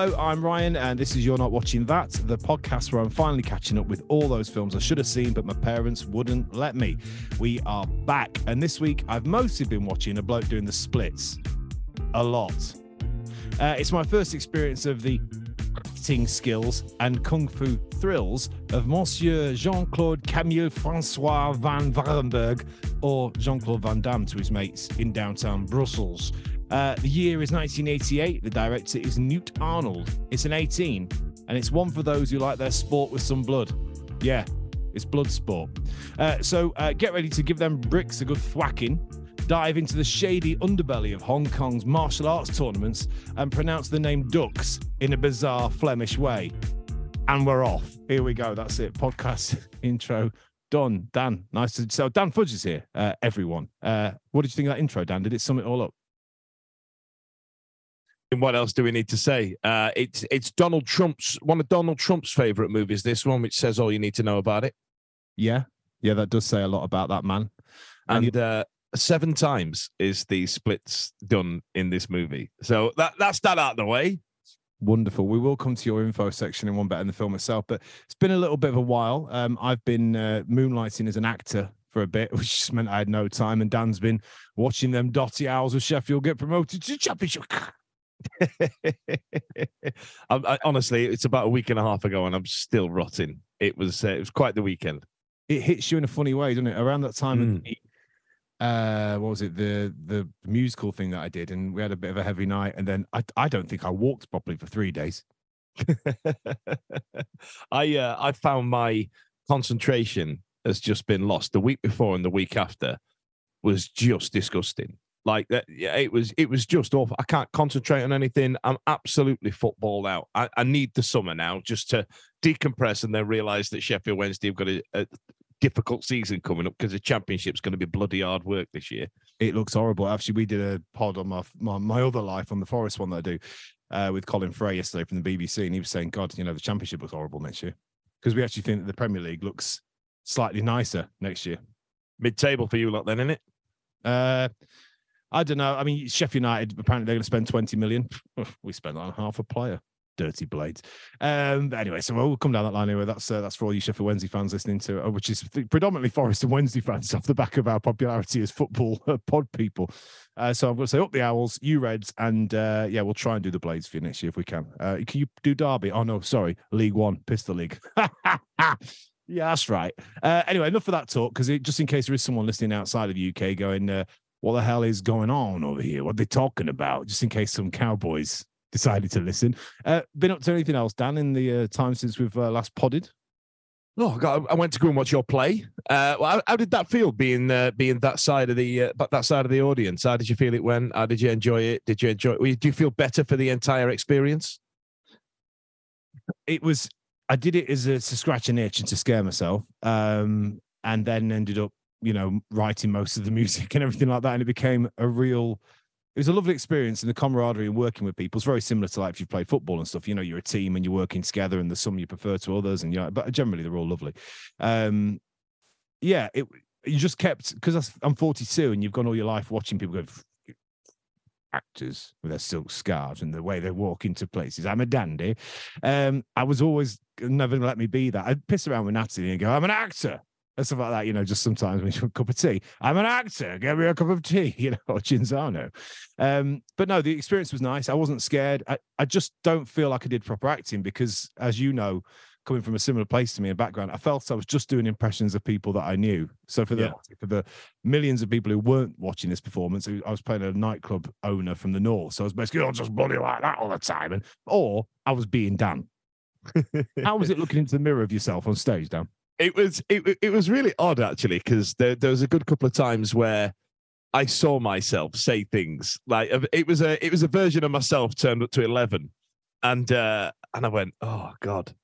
Hello, I'm Ryan, and this is You're Not Watching That, the podcast where I'm finally catching up with all those films I should have seen, but my parents wouldn't let me. We are back, and this week I've mostly been watching a bloke doing the splits a lot. Uh, it's my first experience of the acting skills and kung fu thrills of Monsieur Jean Claude Camille Francois Van Varenberg, or Jean Claude Van Damme to his mates in downtown Brussels. Uh, the year is 1988. The director is Newt Arnold. It's an 18, and it's one for those who like their sport with some blood. Yeah, it's blood sport. Uh, so uh, get ready to give them bricks a good thwacking. Dive into the shady underbelly of Hong Kong's martial arts tournaments and pronounce the name Dux in a bizarre Flemish way. And we're off. Here we go. That's it. Podcast intro done. Dan, nice to so Dan Fudge is here. Uh, everyone, uh, what did you think of that intro, Dan? Did it sum it all up? And what else do we need to say? Uh, it's it's Donald Trump's one of Donald Trump's favorite movies. This one, which says all you need to know about it. Yeah, yeah, that does say a lot about that man. And, and uh, seven times is the splits done in this movie. So that that's that out of the way. Wonderful. We will come to your info section in one better than the film itself, but it's been a little bit of a while. Um, I've been uh, moonlighting as an actor for a bit, which just meant I had no time. And Dan's been watching them Dotty Owls of Sheffield get promoted to championship. I, I, honestly, it's about a week and a half ago, and I'm still rotting. It was uh, it was quite the weekend. It hits you in a funny way, doesn't it? Around that time, mm. uh, what was it? The the musical thing that I did, and we had a bit of a heavy night, and then I I don't think I walked properly for three days. I uh, I found my concentration has just been lost. The week before and the week after was just disgusting. Like that, yeah, it was it was just awful. I can't concentrate on anything. I'm absolutely footballed out. I, I need the summer now just to decompress and then realize that Sheffield Wednesday have got a, a difficult season coming up because the championship's going to be bloody hard work this year. It looks horrible. Actually, we did a pod on my my, my other life on the Forest one that I do uh, with Colin Fray yesterday from the BBC, and he was saying, "God, you know, the championship looks horrible next year because we actually think that the Premier League looks slightly nicer next year." Mid-table for you lot, then, isn't it? Uh, I don't know. I mean, Sheffield United apparently they're going to spend 20 million. we spent on half a player. Dirty blades. Um, anyway, so we'll come down that line anyway. That's uh, that's for all you Sheffield Wednesday fans listening to, uh, which is predominantly Forest and Wednesday fans off the back of our popularity as football uh, pod people. Uh, so I'm going to say up the Owls, you Reds, and yeah, we'll try and do the Blades for you next year if we can. Uh, can you do Derby? Oh no, sorry, League One, Pistol League. Yeah, that's right. Uh, anyway, enough of that talk because just in case there is someone listening outside of the UK going, uh, what the hell is going on over here? What are they talking about? Just in case some cowboys decided to listen. Uh, been up to anything else, Dan, in the uh, time since we've uh, last podded? Oh God, I went to go and watch your play. Uh, well, how, how, did that feel being uh, being that side of the uh, that side of the audience? How did you feel it went? How did you enjoy it? Did you enjoy? It? Do you feel better for the entire experience? It was. I did it as a to scratch an itch and to scare myself, um, and then ended up you know, writing most of the music and everything like that. And it became a real, it was a lovely experience and the camaraderie and working with people. It's very similar to like if you play football and stuff, you know, you're a team and you're working together and there's some you prefer to others and yeah, but generally they're all lovely. Um, yeah, it, you just kept, because I'm 42 and you've gone all your life watching people go, actors with their silk scarves and the way they walk into places. I'm a dandy. Um, I was always never let me be that. I'd piss around with Natalie and go, I'm an actor and stuff like that. You know, just sometimes when you a cup of tea, I'm an actor, get me a cup of tea, you know, or Cinzano. Um, but no, the experience was nice. I wasn't scared. I, I just don't feel like I did proper acting because, as you know, coming from a similar place to me in background, I felt I was just doing impressions of people that I knew. So for the yeah. for the millions of people who weren't watching this performance, I was playing a nightclub owner from the north. So I was basically, oh, just bloody like that all the time. And or I was being Dan. How was it looking into the mirror of yourself on stage, Dan? It was it, it was really odd actually because there, there was a good couple of times where I saw myself say things like it was a it was a version of myself turned up to eleven, and uh, and I went, oh god,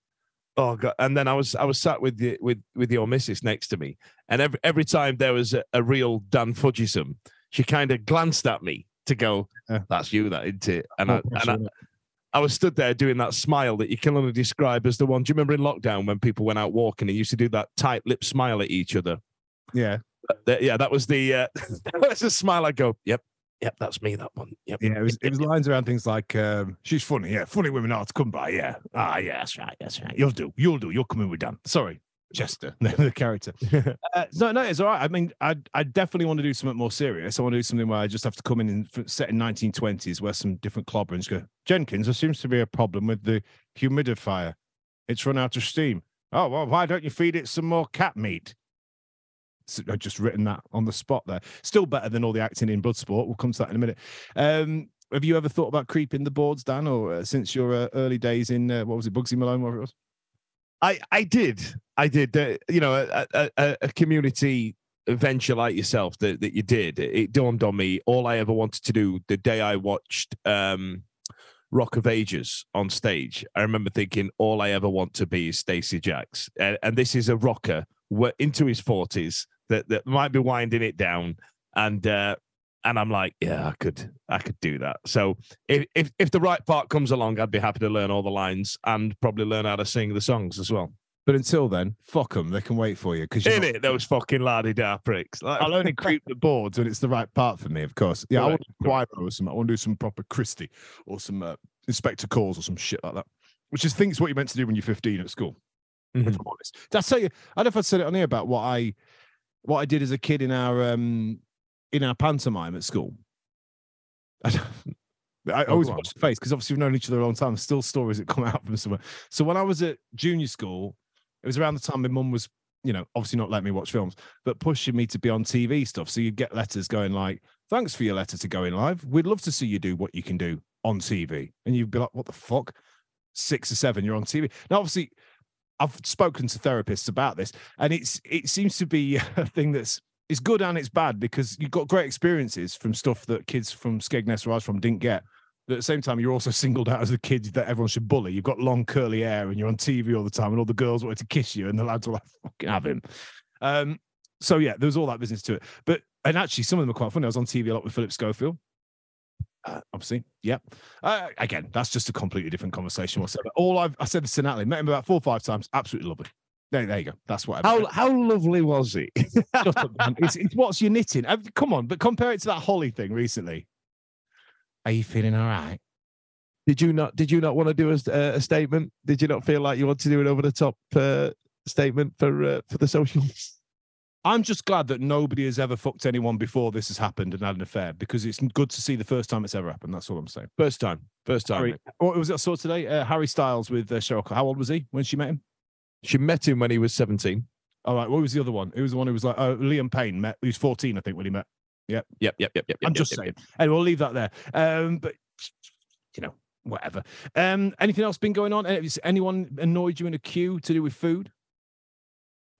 oh god, and then I was I was sat with the with with your missus next to me, and every every time there was a, a real Dan Fudgisome, she kind of glanced at me to go, that's you, that isn't it? And I, and I, I was stood there doing that smile that you can only describe as the one. Do you remember in lockdown when people went out walking and used to do that tight lip smile at each other? Yeah. Uh, yeah, that was the uh, that was a smile. I go, yep, Yep, that's me. That one. Yep. Yeah, it was it was lines around things like um, she's funny, yeah, funny women are to come by, yeah. Ah, yeah, that's right, that's right. You'll do, you'll do, you'll come in with Dan. Sorry, Chester, the character. Uh, no, no, it's all right. I mean, I I definitely want to do something more serious. I want to do something where I just have to come in and set in 1920s, where some different clobber and just go, Jenkins, there seems to be a problem with the humidifier. It's run out of steam. Oh well, why don't you feed it some more cat meat? So I've just written that on the spot there. Still better than all the acting in Bloodsport. We'll come to that in a minute. Um, have you ever thought about creeping the boards, Dan, or uh, since your uh, early days in uh, what was it, Bugsy Malone, whatever it was? I I did. I did. Uh, you know a, a, a- community venture like yourself that, that you did it dawned on me. All I ever wanted to do the day I watched um Rock of Ages on stage I remember thinking all I ever want to be is Stacee Jaxx. And, and this is a rocker into his 40s that, that might be winding it down. And uh and I'm like yeah I could I could do that so if if, if the right part comes along I'd be happy to learn all the lines and probably learn how to sing the songs as well But until then, fuck them. They can wait for you because in it, those fucking lardy da pricks. Like, I'll only creep the boards when it's the right part for me, of course. Yeah, I want to Poirot or something. I want to do some proper Christie or some uh, Inspector Calls or some shit like that. Which is things what you're meant to do when you're 15 at school. Mhm. If I'm honest, did I tell you? I don't know if I said it on here about what I what I did as a kid in our um in our pantomime at school. I, I Oh, always go watch the face because obviously we've known each other a long time. Still stories that come out from somewhere. So when I was at junior school, it was around the time my mum was, you know, obviously not letting me watch films, but pushing me to be on TV stuff. So you'd get letters going like, "Thanks for your letter to Going Live. We'd love to see you do what you can do on TV." And you'd be like, "What the fuck?" Six or seven, you're on TV. Now, obviously, I've spoken to therapists about this, and it's it seems to be a thing that's it's good and it's bad because you've got great experiences from stuff that kids from Skegness where I was from didn't get. But at the same time, you're also singled out as the kid that everyone should bully. You've got long curly hair and you're on TV all the time, and all the girls wanted to kiss you, and the lads were like, "Fucking have him." Um, so yeah, there was all that business to it. But and actually, some of them are quite funny. I was on TV a lot with Philip Schofield. Uh, obviously, yeah. Uh, again, that's just a completely different conversation. Whatsoever. All I've I said to Natalie, met him about four or five times. Absolutely lovely. There, there you go. That's what. I How how lovely was it? Up. It's, it's what's you're knitting. Uh, Come on, but compare it to that Holly thing recently. Are you feeling all right? did you not did you not want to do a, a statement? Did you not feel like you wanted to do an over the top uh, statement for uh, for the socials? I'm just glad that nobody has ever fucked anyone before this has happened and had an affair because it's good to see the first time it's ever happened. That's all I'm saying. First time, first time. Harry, what was it I saw today? Uh, Harry Styles with uh, Cheryl. How old was he when she met him? She met him when he was seventeen. All right. What was the other one? It was the one who was like, oh, Liam Payne met. He was 14, I think, when he met. Yep, yep, yep, yep. yep I'm yep, just yep, saying. Anyway, we'll leave that there. Um, but you know, whatever. Um, anything else been going on? Has anyone annoyed you in a queue to do with food?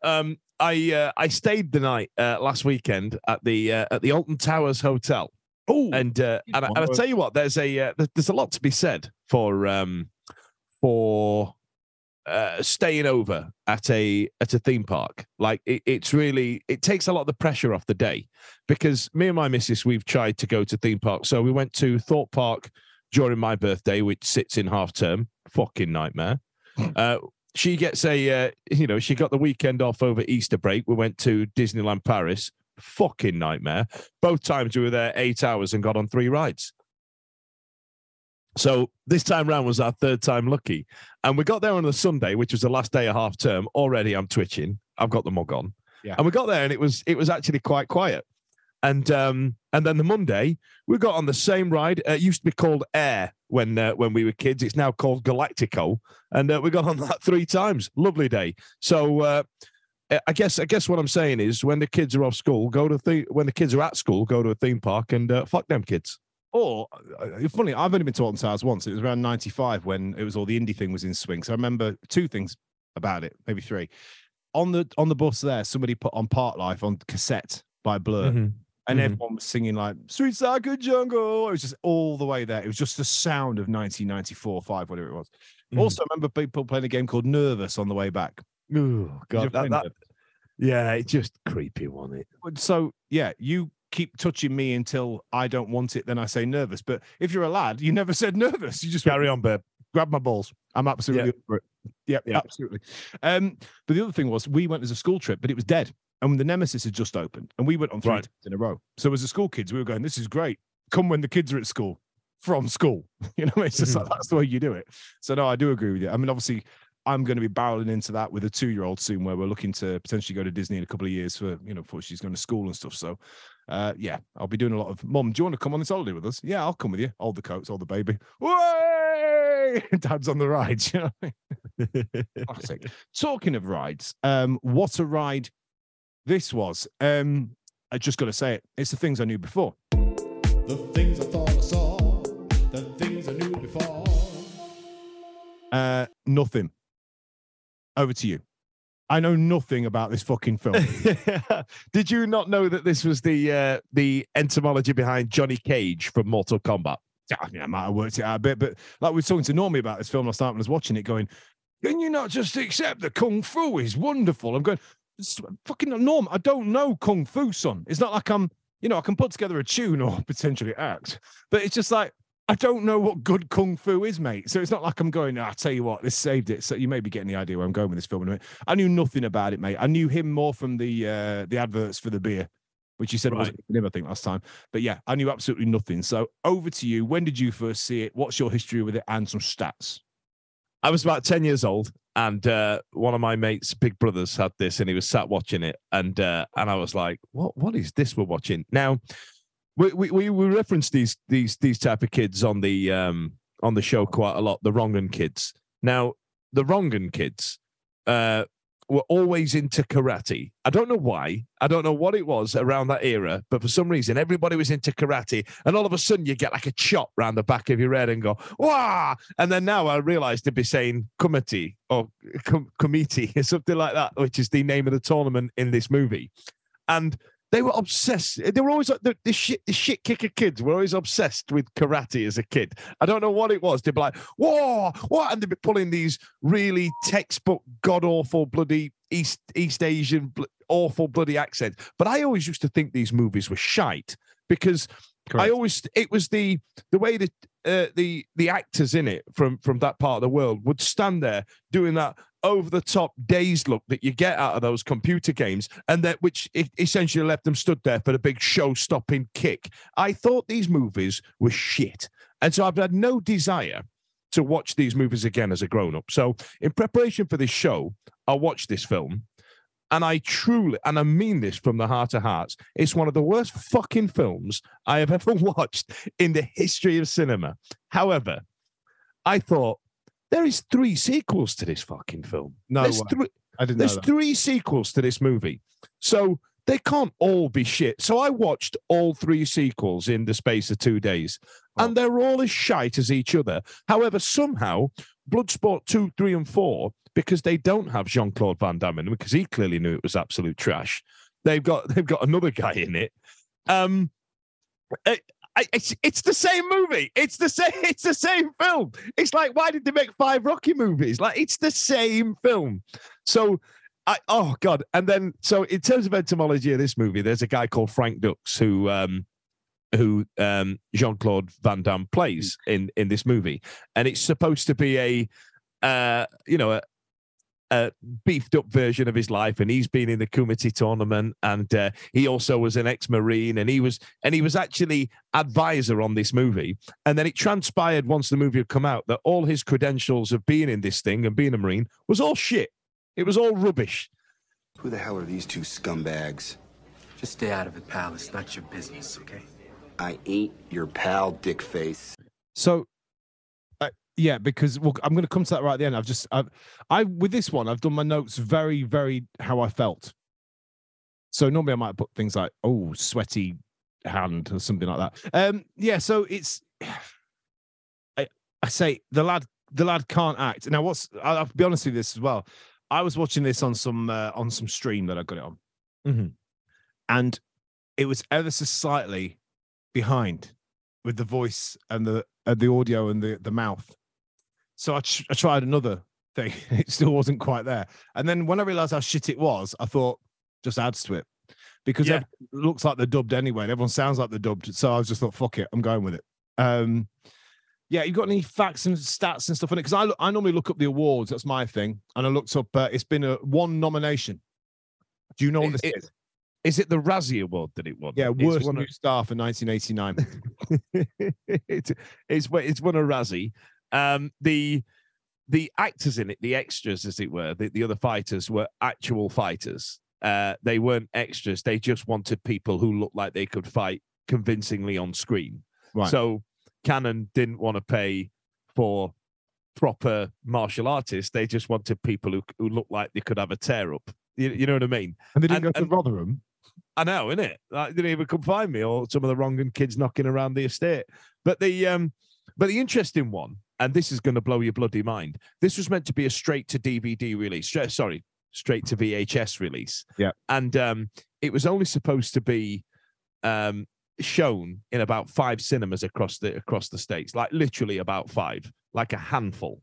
Um, I uh, I stayed the night uh, last weekend at the uh, at the Alton Towers Hotel, Oh, and uh, and, I, and I tell you what, there's a uh, there's a lot to be said for um for uh, staying over at a at a theme park. Like it, it's really it takes a lot of the pressure off the day because me and my missus we've tried to go to theme parks. So we went to Thorpe Park during my birthday, which sits in half term. Fucking nightmare. Uh, she gets a, uh, you know, she got the weekend off over Easter break. We went to Disneyland Paris. Fucking nightmare. Both times we were there eight hours and got on three rides. So this time round was our third time lucky. And we got there on a Sunday, which was the last day of half term. Already I'm twitching. I've got the mug on. Yeah. And we got there and it was it was actually quite quiet. And um and then the Monday we got on the same ride. Uh, it used to be called Air when uh, when we were kids. It's now called Galactica, and uh, we got on that three times. Lovely day. So uh, I guess I guess what I'm saying is when the kids are off school, go to the when the kids are at school, go to a theme park and uh, fuck them kids. Or uh, funny, I've only been to Alton Towers once. It was around '95 when it was all the indie thing was in swing. So I remember two things about it, maybe three. On the on the bus there, somebody put on Parklife on cassette by Blur, Mm-hmm. and Mhm. everyone was singing like "Sweet Soccer Jungle." It was just all the way there. It was just the sound of 1994, or five, whatever it was. Mhm. Also, I remember people playing a game called Nervous on the way back. Oh god, that, that yeah, it's just creepy, wasn't it? so yeah, you keep touching me until I don't want it, then I say nervous. But if you're a lad, you never said nervous. You just went, Carry on, babe. grab my balls. I'm absolutely up for it. Yep, Yeah. absolutely. Um, but the other thing was we went as a school trip, but it was dead. And the Nemesis had just opened, and we went on three Right. times in a row. So as a school kids, we were going, "This is great." come when the kids are at school from school. You know, it's just like that's the way you do it. So no, I do agree with you. I mean, obviously, I'm going to be barreling into that with a two year old soon, where we're looking to potentially go to Disney in a couple of years for you know before she's going to school and stuff. So, uh, yeah, I'll be doing a lot of. Mom, do you want to come on this holiday with us? Yeah, I'll come with you. Hold the coats, hold the baby. Way! Dad's on the rides. You know. What I mean? Fuck's. Talking of rides, um, what a ride this was. Um, I just got to say it. It's the things I knew before. The things I thought I saw, the things I knew before. Uh, nothing. Over to you. I know nothing about this fucking film. Did you not know that this was the uh, the entomology behind Johnny Cage from Mortal Kombat? I mean, I might have worked it out a bit, but like we were talking to Normie about this film last night when I was watching it, going, "Can you not just accept that kung fu is wonderful?" I'm going, "Fucking Norm, I don't know kung fu, son. It's not like I'm, you know, I can put together a tune or potentially act, but it's just like I don't know what good kung fu is, mate. So it's not like I'm going. "Ah, I tell you what, this saved it. So you may be getting the idea where I'm going with this film in a minute. I knew nothing about it, mate. I knew him more from the uh, the adverts for the beer, which you said was Right. him, I think, last time. But yeah, I knew absolutely nothing. So over to you. When did you first see it? What's your history with it and some stats? I was about 10 years old and uh, one of my mates' big brothers had this and he was sat watching it. And uh, and I was like, what what is this we're watching? Now we we, we, reference these these these type of kids on the um on the show quite a lot, the Rongan kids. Now, the Rongan kids uh were always into karate. I don't know why. I don't know what it was around that era, but for some reason, everybody was into karate. And all of a sudden, you get like a chop round the back of your head and go, wow. And then now I realized they'd be saying kumite or kumite or something like that, which is the name of the tournament in this movie. And they were obsessed. They were always like the, the shit, the shit kicker kids were always obsessed with karate as a kid. I don't know what it was. They'd be like, whoa, what? And they'd be pulling these really textbook, god awful, bloody East East Asian, bl- awful, bloody accents. But I always used to think these movies were shite because I always it was the the way that uh, the the actors in it from from that part of the world would stand there doing that over the top dazed look that you get out of those computer games and that which essentially left them stood there for the big show stopping kick i thought these movies were shit and so i've had no desire to watch these movies again as a grown up so in preparation for this show i watched this film and I truly, and I mean this from the heart of hearts, it's one of the worst fucking films I have ever watched in the history of cinema. However, I thought there is three sequels to this fucking film. No there's way. three, I didn't know there's three sequels to this movie. So they can't all be shit. So I watched all three sequels in the space of two days, Oh. and they're all as shite as each other. However, somehow Bloodsport 2, 3, and 4, because they don't have Jean Claude Van Damme in them, because he clearly knew it was absolute trash. They've got they've got another guy in it. Um, it- It's it's the same movie. It's the same. It's the same film. It's like why did they make five Rocky movies? Like it's the same film. So I oh god. And then so in terms of etymology of this movie, there's a guy called Frank Dux who um who um Jean Claude Van Damme plays in in this movie, and it's supposed to be a uh you know a, a beefed up version of his life and he's been in the Kumite tournament and uh, he also was an ex-marine and he was and he was actually advisor on this movie and then it transpired once the movie had come out that all his credentials of being in this thing and being a marine was all shit it was all rubbish Who the hell are these two scumbags? Just stay out of it, pal. It's not your business, okay? I ain't your pal, dickface. So, uh, yeah, because well, I'm going to come to that right at the end. I've just, I've, I with this one, I've done my notes very, very how I felt. So normally I might put things like, "Oh, sweaty hand" or something like that. Um, yeah. So it's, I, I say the lad, the lad can't act. Now, what's? I'll, I'll be honest with you this as well. I was watching this on some uh, on some stream that I got it on, Mhm. and it was ever so slightly behind with the voice and the uh, the audio and the the mouth. So I, tr- I tried another thing. It still wasn't quite there. And then when I realized how shit it was, I thought just adds to it because Yeah. it looks like they're dubbed anyway. And everyone sounds like they're dubbed. So I was just thought, fuck it, I'm going with it. Um, yeah, you got any facts and stats and stuff on it? Because I I normally look up the awards. That's my thing. And I looked up. Uh, it's been a one nomination. Do you know what this it- is? Is it the Razzie Award that it won? Yeah, It's worst one new of- star for 1989. it's it's it's won a Razzie. Um, the the actors in it, the extras, as it were, the, the other fighters were actual fighters. Uh, they weren't extras. They just wanted people who looked like they could fight convincingly on screen. Right. So Cannon didn't want to pay for proper martial artists. They just wanted people who who looked like they could have a tear up. You, you know what I mean? And they didn't And- go to and- Rotherham. I know, innit? Like, they didn't even come find me, or some of the wrong kids knocking around the estate. But the um, but the interesting one, and this is going to blow your bloody mind. This was meant to be a straight to DVD release. Sorry, straight to VHS release. Yeah. and um, it was only supposed to be um shown in about five cinemas across the across the states, like literally about five, like a handful.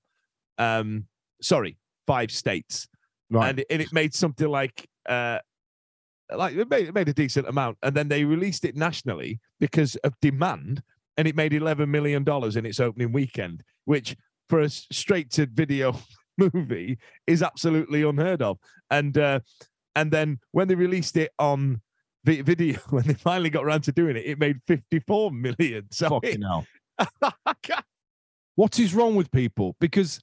Um, sorry, five states Right. and, it- and it made something like uh like it made, it made a decent amount and then they released it nationally because of demand and it made 11 million dollars in its opening weekend which for a straight to video movie is absolutely unheard of and uh and then when they released it on vi- video when they finally got around to doing it it made 54 million so Fucking it, What is wrong with people? Because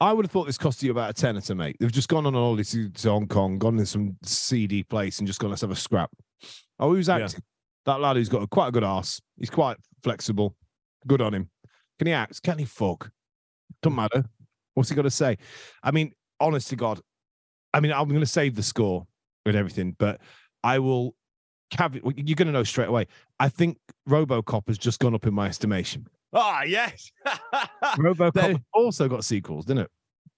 I would have thought this cost you about a tenner to make. They've just gone on a holiday to, Hong Kong, gone in some seedy place, and just gone, let's have a scrap. Oh, who's Yeah. That lad who's got a, quite a good ass. He's quite flexible. Good on him. Can he act? Can he fuck? Doesn't matter. What's he got to say? I mean, honest to God, I mean, I'm going to save the score and everything, but I will. Well, you're going to know straight away. I think RoboCop has just gone up in my estimation. ah yes RoboCop They- also got sequels, didn't it?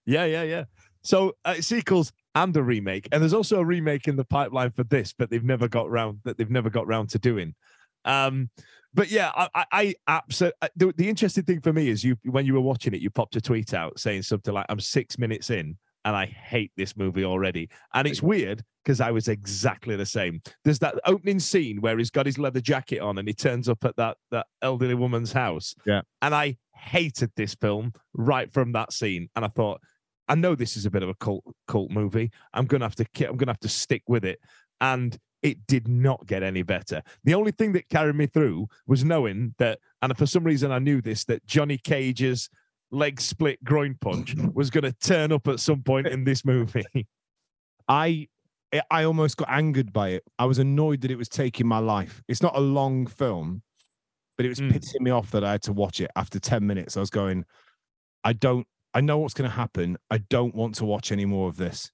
Yeah, yeah, yeah. So uh, sequels and a remake, and there's also a remake in the pipeline for this, but they've never got round that they've never got round to doing. Um, but yeah, I, I, I absolutely. The, the interesting thing for me is you when you were watching it, you popped a tweet out saying something like, "I'm six minutes in." And I hate this movie already. And it's weird because I was exactly the same. There's that opening scene where he's got his leather jacket on and he turns up at that, that elderly woman's house. Yeah. And I hated this film right from that scene. And I thought, I know this is a bit of a cult cult movie. I'm gonna have to I'm gonna have to stick with it. And it did not get any better. The only thing that carried me through was knowing that, and for some reason I knew this, that Johnny Cage's leg split groin punch was going to turn up at some point in this movie. I I- I almost got angered by it. I was annoyed that it was taking my life. It's not a long film, but it was Mm. pissing me off that I had to watch it after 10 minutes. I was going, I don't I know what's going to happen. I don't want to watch any more of this.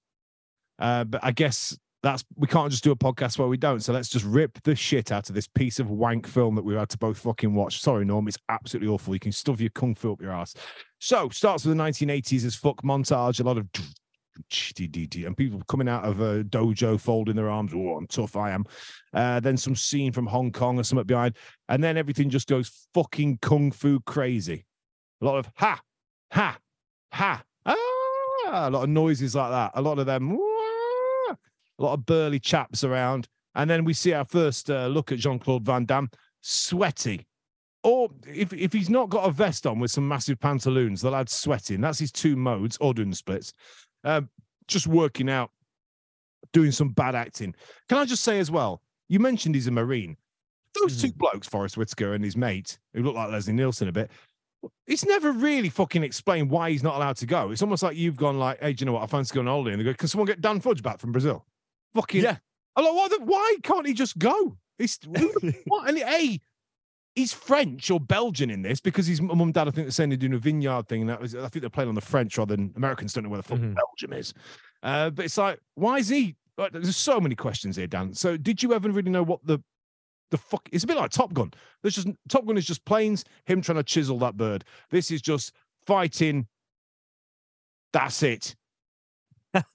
Uh, but I guess that's we can't just do a podcast where we don't. So let's just rip the shit out of this piece of wank film that we had to both fucking watch. Sorry, Norm, it's absolutely awful. You can stuff your kung fu up your ass. So starts with the 1980s as fuck montage, a lot of and people coming out of a dojo folding their arms. Oh, I'm tough, I am. Uh, then some scene from Hong Kong or something behind, and then everything just goes fucking kung fu crazy. A lot of ha, ha, ha, ah, a lot of noises like that. A lot of them, "Wah," a lot of burly chaps around, and then we see our first uh, look at Jean Claude Van Damme, sweaty. Or if, if he's not got a vest on with some massive pantaloons, the lad's sweating. That's his two modes, or doing splits. Um, just working out, doing some bad acting. Can I just say as well? You mentioned he's a Marine. Those two blokes, Forest Whitaker and his mate, who look like Leslie Nielsen a bit, it's never really fucking explained why he's not allowed to go. It's almost like you've gone like, hey, do you know what? I fancy going on holiday. And they go, can someone get Dan Fudge back from Brazil? Fucking Yeah. I'm like, why, the, why can't he just go? He's what? And a, he's French or Belgian in this because his mum and dad, I think, they're saying they're doing a vineyard thing. And that was, I think they're playing on the French rather than Americans don't know where the fuck Mhm. Belgium is. Uh, but it's like, why is he? like, There's so many questions here, Dan. So, did you ever really know what the the fuck? It's a bit like Top Gun. There's just Top Gun is just planes, him trying to chisel that bird. This is just fighting. That's it.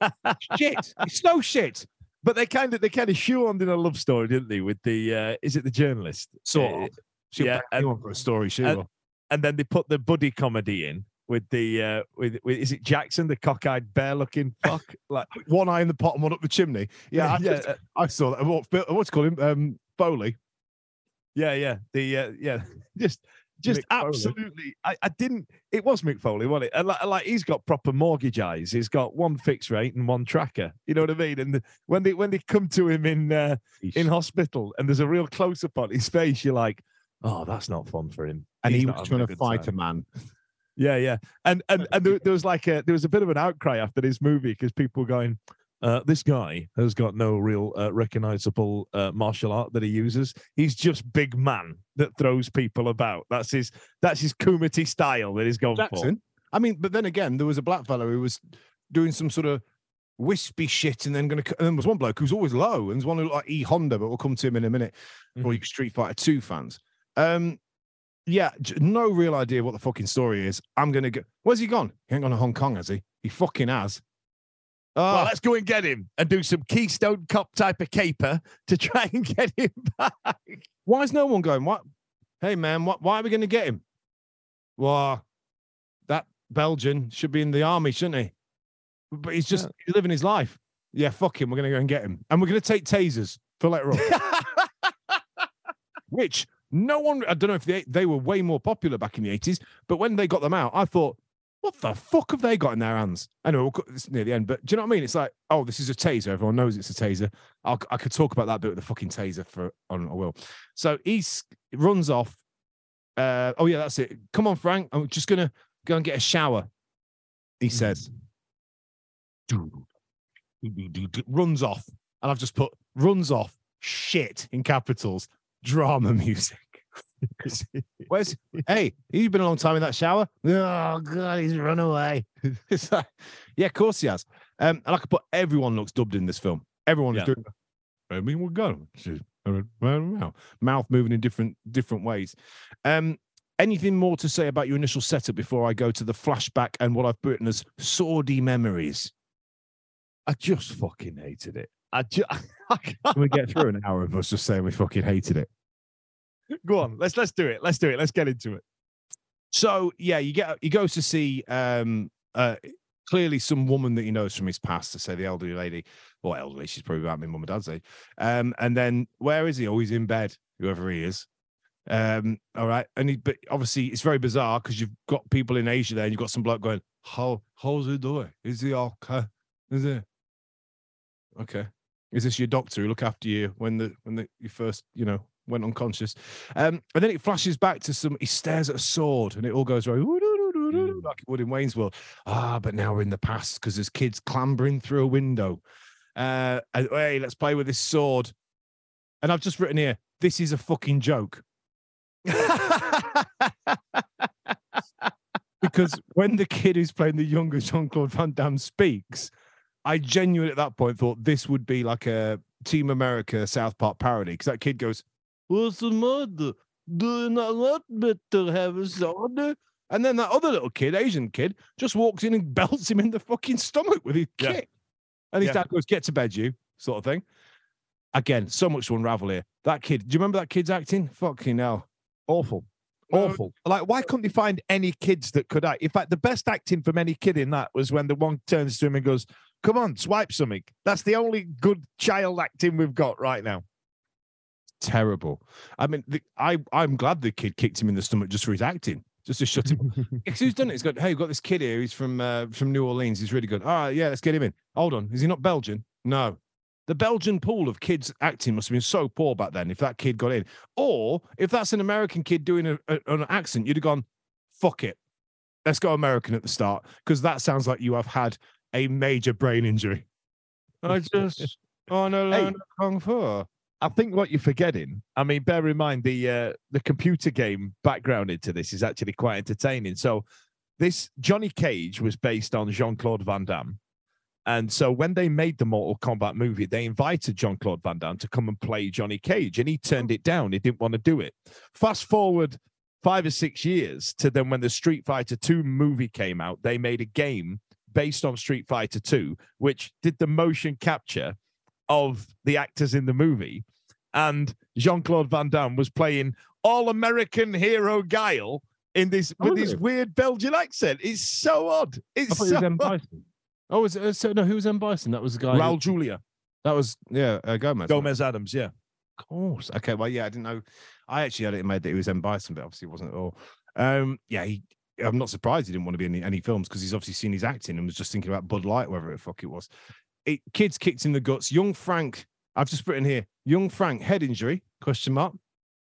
shit. It's no shit. but they kind of they kind of shoehorned in a love story, didn't they? With the uh, is it the journalist? Sort Uh, of. She'll yeah, and- for a story. She and- and then they put the buddy comedy in with the uh with, with is it Jackson, the cockeyed bear looking fuck? Like One eye in the pot and one up the chimney. Yeah, I, just- uh, I saw that. What, what's it called him? Um, Foley. Yeah, yeah. The uh, yeah, just just Mick absolutely. I, I didn't. It was Mick Foley, wasn't it? And like, like he's got proper mortgage eyes. He's got one fixed rate and one tracker. You know what I mean? And the, when they when they come to him in uh, in hospital and there's a real close up on his face, you're like, oh, that's not fun for him. and He's he was trying to fight time. a man. Yeah, yeah. And and and there, there was like a there was a bit of an outcry after this movie because people were going, uh, this guy has got no real uh, recognizable uh, martial art that he uses. He's just big man that throws people about. That's his that's his Kumite style that he's gone for. Jackson. I mean, but then again, there was a black fellow who was doing some sort of wispy shit, and then going to. And then there was one bloke who's always low, and there's one who like E Honda, but we'll come to him in a minute. For you Street Fighter Two fans, um, yeah, no real idea what the fucking story is. I'm gonna go. Where's he gone? He ain't gone to Hong Kong, has he? He fucking has. Oh, Well, let's go and get him and do some Keystone Cop type of caper to try and get him back. why is no one going? What? Hey man, what? Why are we going to get him? Well, that Belgian should be in the army, shouldn't he? But he's just he's living his life. Yeah, fuck him. We're going to go and get him, and we're going to take tasers for later on. which no one. I don't know if they they were way more popular back in the eighties, but when they got them out, I thought. What the fuck have they got in their hands? I know it's near the end, but do you know what I mean? It's like, oh, this is a taser. Everyone knows it's a taser. I'll, I could talk about that bit with the fucking taser for i don't I will. So he runs off. Uh, oh yeah, that's it. Come on, Frank. I'm just gonna go and get a shower. He says. Runs off, and I've just put runs off. Shit in capitals. Drama music. Where's hey? You've been a long time in that shower. Oh god, he's run away. it's like, yeah, of course he has. Um, and I could put everyone looks dubbed in this film. Everyone Yeah. is doing. I mean, we're going. Mouth moving in different different ways. Um, anything more to say about your initial setup before I go to the flashback and what I've written as swordy memories? I just fucking hated it. I just Can we get through an hour of us just saying we fucking hated it? Go on. Let's let's do it. Let's do it. Let's get into it. So yeah, you get he goes to see um uh clearly some woman that he knows from his past, to say the elderly lady, or elderly, she's probably about my mum and dad's age. Um, and then where is he? Oh, he's in bed, whoever he is. Um, all right. And he but obviously it's very bizarre because you've got people in Asia there and you've got some bloke going, How how's he doing? Is he okay? Is it okay? Is this your doctor who look after you when the when the you first, you know, went unconscious? Um, and then it flashes back to some. He stares at a sword, and it all goes right like it would in Wayne's World. Ah, but now we're in the past because there's kids clambering through a window. Uh, and, hey, let's play with this sword. And I've just written here, this is a fucking joke because when the kid who's playing the younger Jean Claude Van Damme speaks, I genuinely at that point thought this would be like a Team America South Park parody because that kid goes, What's the matter? Do you not want me to have a soda? And then that other little kid, Asian kid, just walks in and belts him in the fucking stomach with his Yeah. kick. And his Yeah. dad goes, Get to bed, you sort of thing. Again, so much to unravel here. That kid, do you remember that kid's acting? Fucking hell. Awful. No. Awful. Like, why couldn't they find any kids that could act? In fact, the best acting from any kid in that was when the one turns to him and goes, Come on, swipe something. That's the only good child acting we've got right now. Terrible. I mean, the, I I'm glad the kid kicked him in the stomach just for his acting, just to shut him. Because who's done it? He's got hey, we've got this kid here. He's from uh, from New Orleans. He's really good. All right, yeah, let's get him in. Hold on, is he not Belgian? No. The Belgian pool of kids acting must have been so poor back then. If that kid got in, or if that's an American kid doing a, a- an accent, you'd have gone, "Fuck it, let's go American at the start," because that sounds like you have had a major brain injury. I just want to Hey. learn kung fu. I think what you're forgetting, I mean, bear in mind the uh, the computer game background into this is actually quite entertaining. So, this Johnny Cage was based on Jean Claude Van Damme, and so when they made the Mortal Kombat movie, they invited Jean Claude Van Damme to come and play Johnny Cage, and he turned it down. He didn't want to do it. Fast forward five or six years to then when the Street Fighter Two movie came out, they made a game based on Street Fighter Two, which did the motion capture of the actors in the movie. And Jean Claude Van Damme was playing all American hero Guile in this Oh, with this weird Belgian accent. It's so odd. I It's it so was M. odd. Oh, was it, uh, so no, who was M. Bison? That was the guy. who- Raul Julia, that was yeah, uh, Gomez. Gomez Addams. Yeah. Of course. Okay. Well, yeah, I didn't know. I actually had it in my head that he was M Bison, but obviously it wasn't at all. Um, yeah, he, I'm not surprised he didn't want to be in any, any films because he's obviously seen his acting and was just thinking about Bud Light, whatever the fuck it was. It, kids kicked in the guts. Young Frank, I've just put in here, young Frank head injury question mark,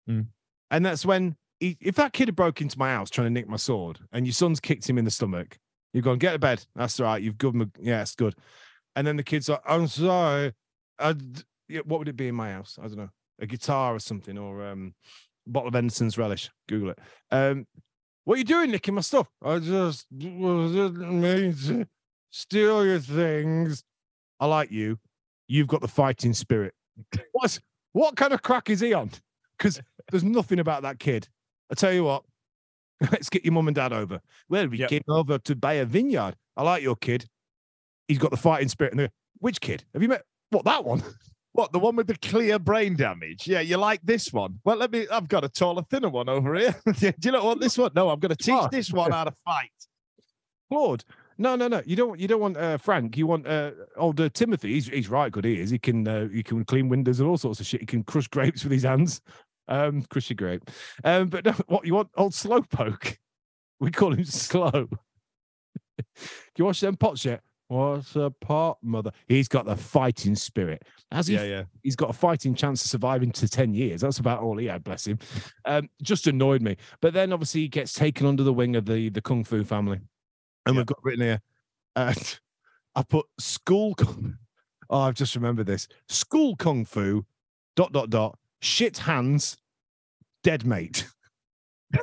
Hmm. and that's when he, if that kid had broke into my house trying to nick my sword and your son's kicked him in the stomach, you've gone get to bed. That's all right. You've given him, a, yeah, it's good. And then the kid's like, I'm sorry. I what would it be in my house? I don't know, a guitar or something, or um, a bottle of Henderson's relish. Google it. Um, what are you doing, nicking my stuff? I just wasn't mean to steal your things. I like you. You've got the fighting spirit. What's what kind of crack is he on? Because there's nothing about that kid. I tell you what, let's get your mum and dad over. Well, we Yep. came over to buy a vineyard. I like your kid. He's got the fighting spirit. And which kid? Have you met? What that one? What the one with the clear brain damage? Yeah, you like this one? Well, let me. I've got a taller, thinner one over here. Do you not want this one? No, I'm going to teach this one how to fight. Claude. No, no, no. You don't. You don't want uh, Frank. You want uh, older Timothy. He's he's right. Good. He is. He can. Uh, he can clean windows and all sorts of shit. He can crush grapes with his hands. Um, crush your grape. Um, but no, what you want? Old Slowpoke. We call him Slow. you watch them pots yet? What's a pot, mother? He's got the fighting spirit. Has he? yeah. He's got a fighting chance of surviving to 10 years. That's about all he had, bless him. Um, just annoyed me. But then obviously he gets taken under the wing of the, the Kung Fu family. And Yeah. we've got written here, uh, I put school. Kung- Oh, I've just remembered this. School Kung Fu, dot, dot, dot, shit hands, dead mate. so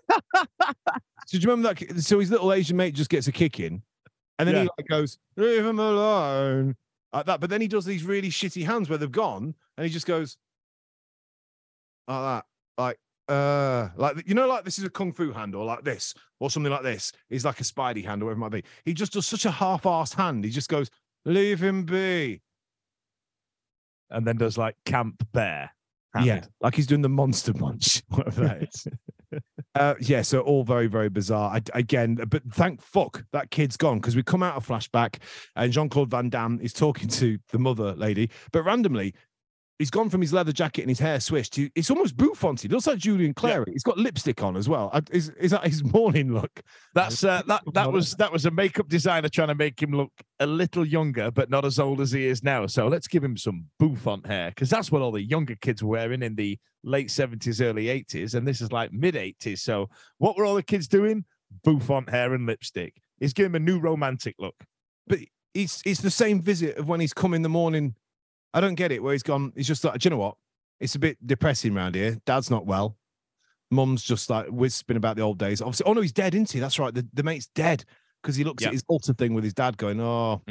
do you remember that? So his little Asian mate just gets a kick in. And then he like goes, leave him alone. Like that. But then he does these really shitty hands where they've gone and he just goes like that. Like, uh, like you know, like this is a kung fu hand or like this or something like this. He's like a Spidey hand or whatever it might be. He just does such a half-assed hand. He just goes, leave him be. And then does like Camp Bear. Yeah, like he's doing the monster munch, whatever that is. uh, yeah, so all very, very bizarre. I, again, but thank fuck that kid's gone because we come out of flashback and Jean Claude Van Damme is talking to the mother lady, but randomly. He's gone from his leather jacket and his hair swished to it's almost bouffancy. It looks like Julian Clary. He's got lipstick on as well. Is, is that his morning look? That's uh, that. That was that was a makeup designer trying to make him look a little younger, but not as old as he is now. So let's give him some bouffant hair because that's what all the younger kids were wearing in the late seventies, early eighties, and this is like mid eighties. So what were all the kids doing? Bouffant hair and lipstick. He's giving him a new romantic look. but it's it's the same visit of when he's come in the morning. I don't get it. Where he's gone, he's just like, do you know what? It's a bit depressing around here. Dad's not well. Mum's just like whispering about the old days. Obviously, oh no, he's dead, isn't he? That's right. The, the mate's dead because he looks Yeah. at his altar thing with his dad, going, "Oh,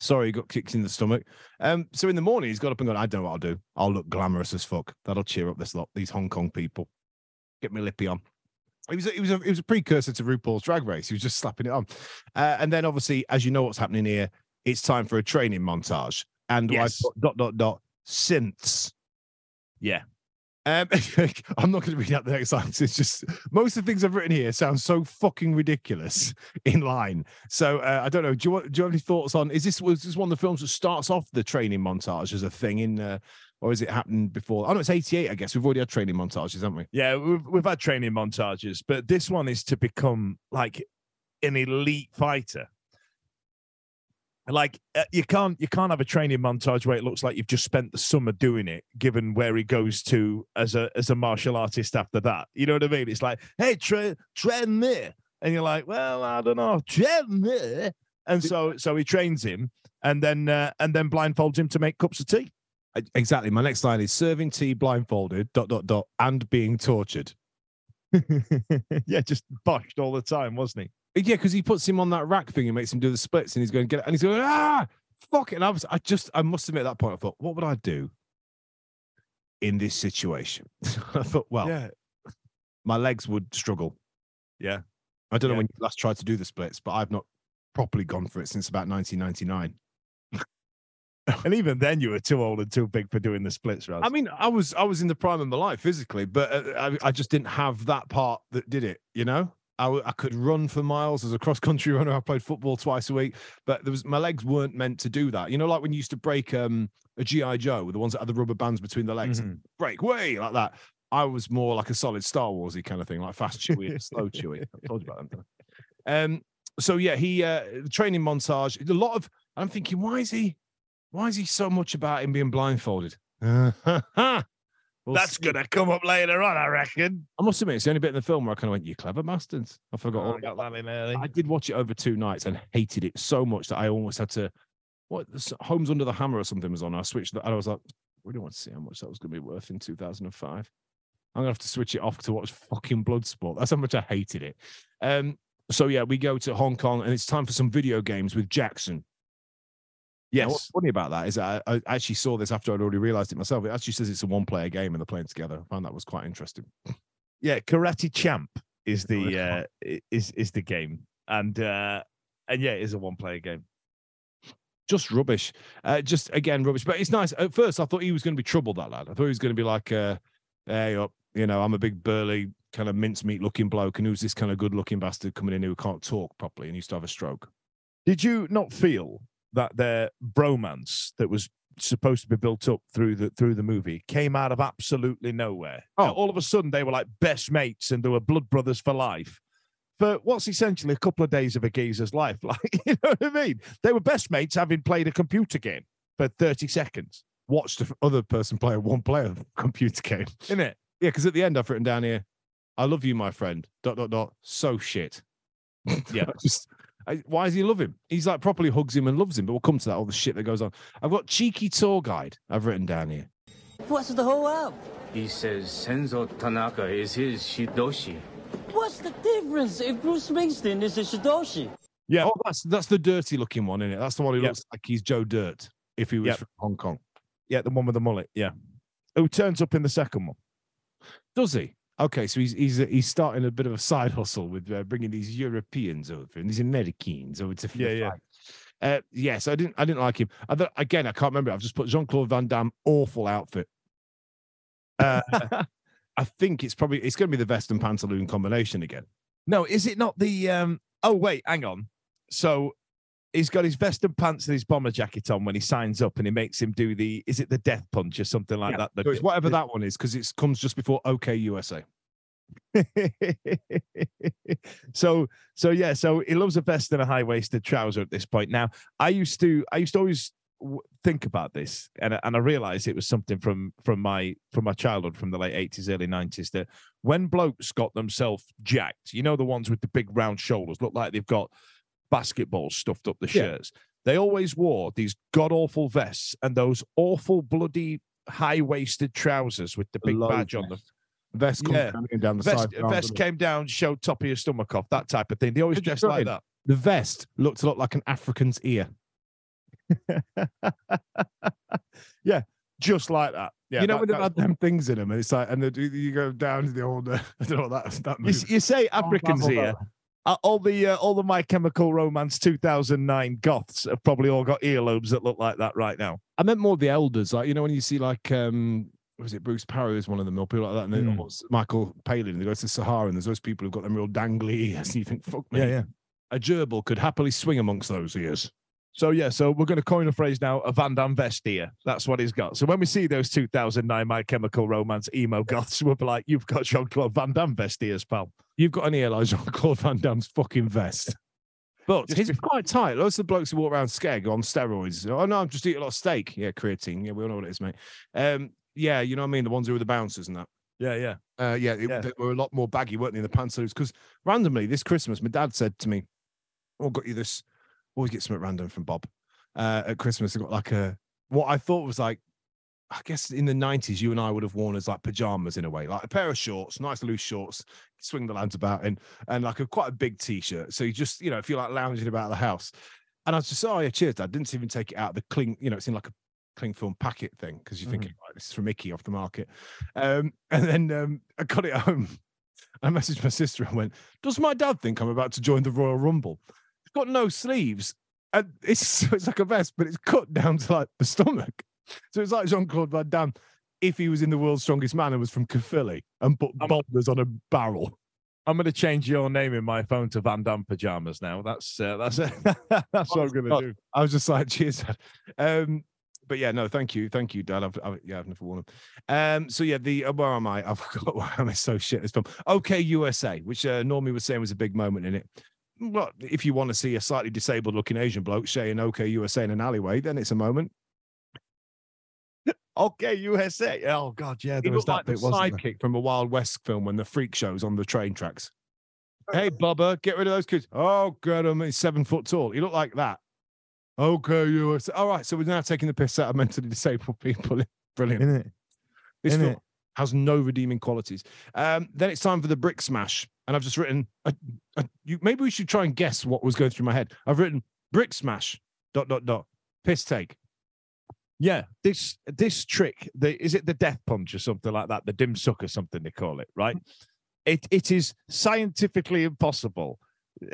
sorry, he got kicked in the stomach." Um, so in the morning, he's got up and gone, "I don't know what I'll do. I'll look glamorous as fuck. That'll cheer up this lot. These Hong Kong people. Get me lippy on." It was a, he was a, he was a precursor to RuPaul's Drag Race. He was just slapping it on, uh, and then obviously, as you know, what's happening here, it's time for a training montage, and Yes. I put dot dot dot synths. Yeah. Um, I'm not going to read out the next lines. It's just most of the things I've written here sound so fucking ridiculous in line. So uh, I don't know. Do you want? Do you have any thoughts on? Is this was this one of the films that starts off the training montage as a thing in, uh, or is it happened before? Oh no, it's '88. I guess we've already had training montages, haven't we? Yeah, we've we've had training montages, but this one is to become like an elite fighter. Like uh, you can't you can't have a training montage where it looks like you've just spent the summer doing it, given where he goes to as a as a martial artist after that. You know what I mean? It's like, hey, train train there, and you're like, well, I don't know, train there, and so so he trains him, and then uh, and then blindfolds him to make cups of tea. Exactly. My next line is serving tea blindfolded. Dot dot dot and being tortured. yeah, just boshed all the time, wasn't he? Yeah, because he puts him on that rack thing and makes him do the splits, and he's going get it, and he's going ah fuck it. And I was, I just, I must admit at that point, I thought, what would I do in this situation? I thought, well, yeah, my legs would struggle. Yeah. I don't know when you last tried to do the splits, but I've not properly gone for it since about 1999. And even then, you were too old and too big for doing the splits, Raz. I mean, I was, I was in the prime of my life physically, but uh, I, I just didn't have that part that did it. You know, I, w- I could run for miles as a cross country runner. I played football twice a week, but there was my legs weren't meant to do that. You know, like when you used to break um, a GI Joe with the ones that had the rubber bands between the legs, Mhm. break way like that. I was more like a solid Star Warsy kind of thing, like fast chewy, and slow chewy. I told you about them. Um, so yeah, he uh the training montage. A lot of. I'm thinking, why is he? Why is he so much about him being blindfolded? We'll That's see. gonna come up later on, I reckon. I must admit, it's the only bit in the film where I kind of went, "You clever bastards." I forgot all Oh, I got that in early. I did watch it over two nights and hated it so much that I almost had to. What Homes Under the Hammer or something was on. I switched that and I was like, we don't want to see how much that was going to be worth in 2005. I'm gonna have to switch it off to watch fucking Bloodsport. That's how much I hated it. Um. So yeah, we go to Hong Kong and it's time for some video games with Jackson. Now, what's funny about that is I, I actually saw this after I'd already realized it myself. It actually says it's a one-player game and they're playing together. I found that was quite interesting. Yeah, Karate Champ is the uh, is is the game, and uh, and yeah, it is a one player game. just rubbish. Uh, just again rubbish. But it's nice. At first, I thought he was going to be trouble. That lad. I thought he was going to be like, uh, "Hey, up, you know, I'm a big burly kind of mincemeat looking bloke, and who's this kind of good looking bastard coming in who can't talk properly and used to have a stroke." Did you not feel that their bromance that was supposed to be built up through the through the movie came out of absolutely nowhere? Oh. all of a sudden they were like best mates and they were blood brothers for life. For what's essentially a couple of days of a geezer's life, like you know what I mean? They were best mates having played a computer game for thirty seconds, Watched the other person play a one-player computer game. isn't it? Yeah, because at the end I've written down here, "I love you, my friend." Dot dot dot. So shit. Yeah. Just. I, why does he love him? He's like properly hugs him and loves him, but we'll come to that. All the shit that goes on. I've got cheeky tour guide. I've written down here. What's the whole up? He says Senzo Tanaka is his Shidoshi. What's the difference if Bruce Springsteen is a Shidoshi? Yeah. Oh, that's that's the dirty looking one, isn't it? That's the one who Yeah. looks like he's Joe Dirt if he was Yep. from Hong Kong. Yeah, the one with the mullet. Yeah, who turns up in the second one? Does he? Okay, so he's he's he's starting a bit of a side hustle with uh, bringing these Europeans over and these Americans over to Yeah, yeah. fight. Uh, yes, I didn't I didn't like him. I thought, again, I can't remember. I've just put Jean Claude Van Damme awful outfit. Uh, I think it's probably it's going to be the vest and pantaloon combination again. No, is it not the? um Oh wait, hang on. So he's got his vest and pants and his bomber jacket on when he signs up, and he makes him do the. Is it the death punch or something like Yeah, that? it's whatever that one is because it comes just before OK USA. so so yeah so he loves a vest and a high-waisted trouser at this point now i used to i used to always think about this and, and i realized it was something from from my from my childhood from the late 80s early 90s that when blokes got themselves jacked you know the ones with the big round shoulders look like they've got basketballs stuffed up the Yeah. shirts they always wore these god-awful vests and those awful bloody high-waisted trousers with the big low badge on them Vest comes Yeah. down, down the vest, side. vest came down, showed top of your stomach off, that type of thing. They always dressed like that. The vest looked a lot like an African's ear. Yeah, just like that. Yeah, you know that- when they've had them things in them, and it's like, and the, you go down to the old. Uh, I don't know what that that you, you say Africans Basil here. Uh, all the uh, all the My Chemical Romance 2009 goths have probably all got earlobes that look like that right now. I meant more the elders, like you know when you see like um was it Bruce Parry is one of them or people like that, and then or Michael Palin, they go to Sahara, and there's those people who've got them real dangly ears, and you think, fuck me, yeah, yeah. a gerbil could happily swing amongst those ears. So yeah, so we're going to coin a phrase now: a Van Damme vest here. That's what he's got. So when we see those 2009 My Chemical Romance emo goths, we'll be like, "You've got Jean Claude Van Damme vest ears, pal." You've got an like Jean Claude Van Damme's fucking vest. But Just before- quite tight. Lots of blokes who walk around skeg on steroids. Oh no, I'm just eating a lot of steak. Yeah, creatine. Yeah, we all know what it is, mate. Um, yeah, you know what I mean. The ones who were the bouncers and that. Yeah, yeah. Uh, yeah, it- Yeah. they were a lot more baggy, weren't they, in the pantsuits? Because randomly this Christmas, my dad said to me, "Oh, got you this. Always get something random from Bob." Uh, at Christmas, I got like a what I thought was like, I guess in the nineties, you and I would have worn as like pajamas in a way, like a pair of shorts, nice loose shorts, swing the lads about in, and like a quite a big t-shirt. So you just you know feel like lounging about the house. And I was just, oh yeah, cheers, dad. Didn't even take it out of the cling, you know, it's in like a cling film packet thing because you're thinking, right, this is from Mickey off the market. Um, and then um, I got it home. I messaged my sister and went, Does my dad think I'm about to join the Royal Rumble? Got no sleeves. And it's it's like a vest, but it's cut down to like the stomach. So it's like Jean Claude Van Damme if he was in the world's strongest man and was from Caerphilly and put I'm- boulders on a barrel. I'm going to change your name in my phone to Van Damme pajamas now. That's uh, that's that's what I'm going to do. I was just like, cheers, dad. Um, but yeah, no, thank you, thank you, Dad. I've, I've yeah, I've never worn them. Um, so yeah, the uh, where am I? I've got where am I so shit this film. Okay, USA, which uh, Normie was saying was a big moment in it. Well, if you want to see a slightly disabled looking Asian bloke saying "Okay, USA" in an alleyway, then it's a moment. Okay, USA. Oh God, yeah, He there was looked like that the bit, wasn't sidekick from a Wild West film when the freak shows on the train tracks. Hey, Bubba, get rid of those kids. Oh, get him. He's seven foot tall. He looked like that. Okay, USA. All right, so we're now taking the piss out of mentally disabled people. Brilliant. Isn't it? This Isn't film it? has no redeeming qualities. Um, then it's time for the brick smash, and I've just written. You maybe we should try and guess what was going through my head. I've written brick smash. Dot dot dot. Piss take. Yeah, this this trick, the is it the death punch or something like that, the dim suck or something they call it, right? It it is scientifically impossible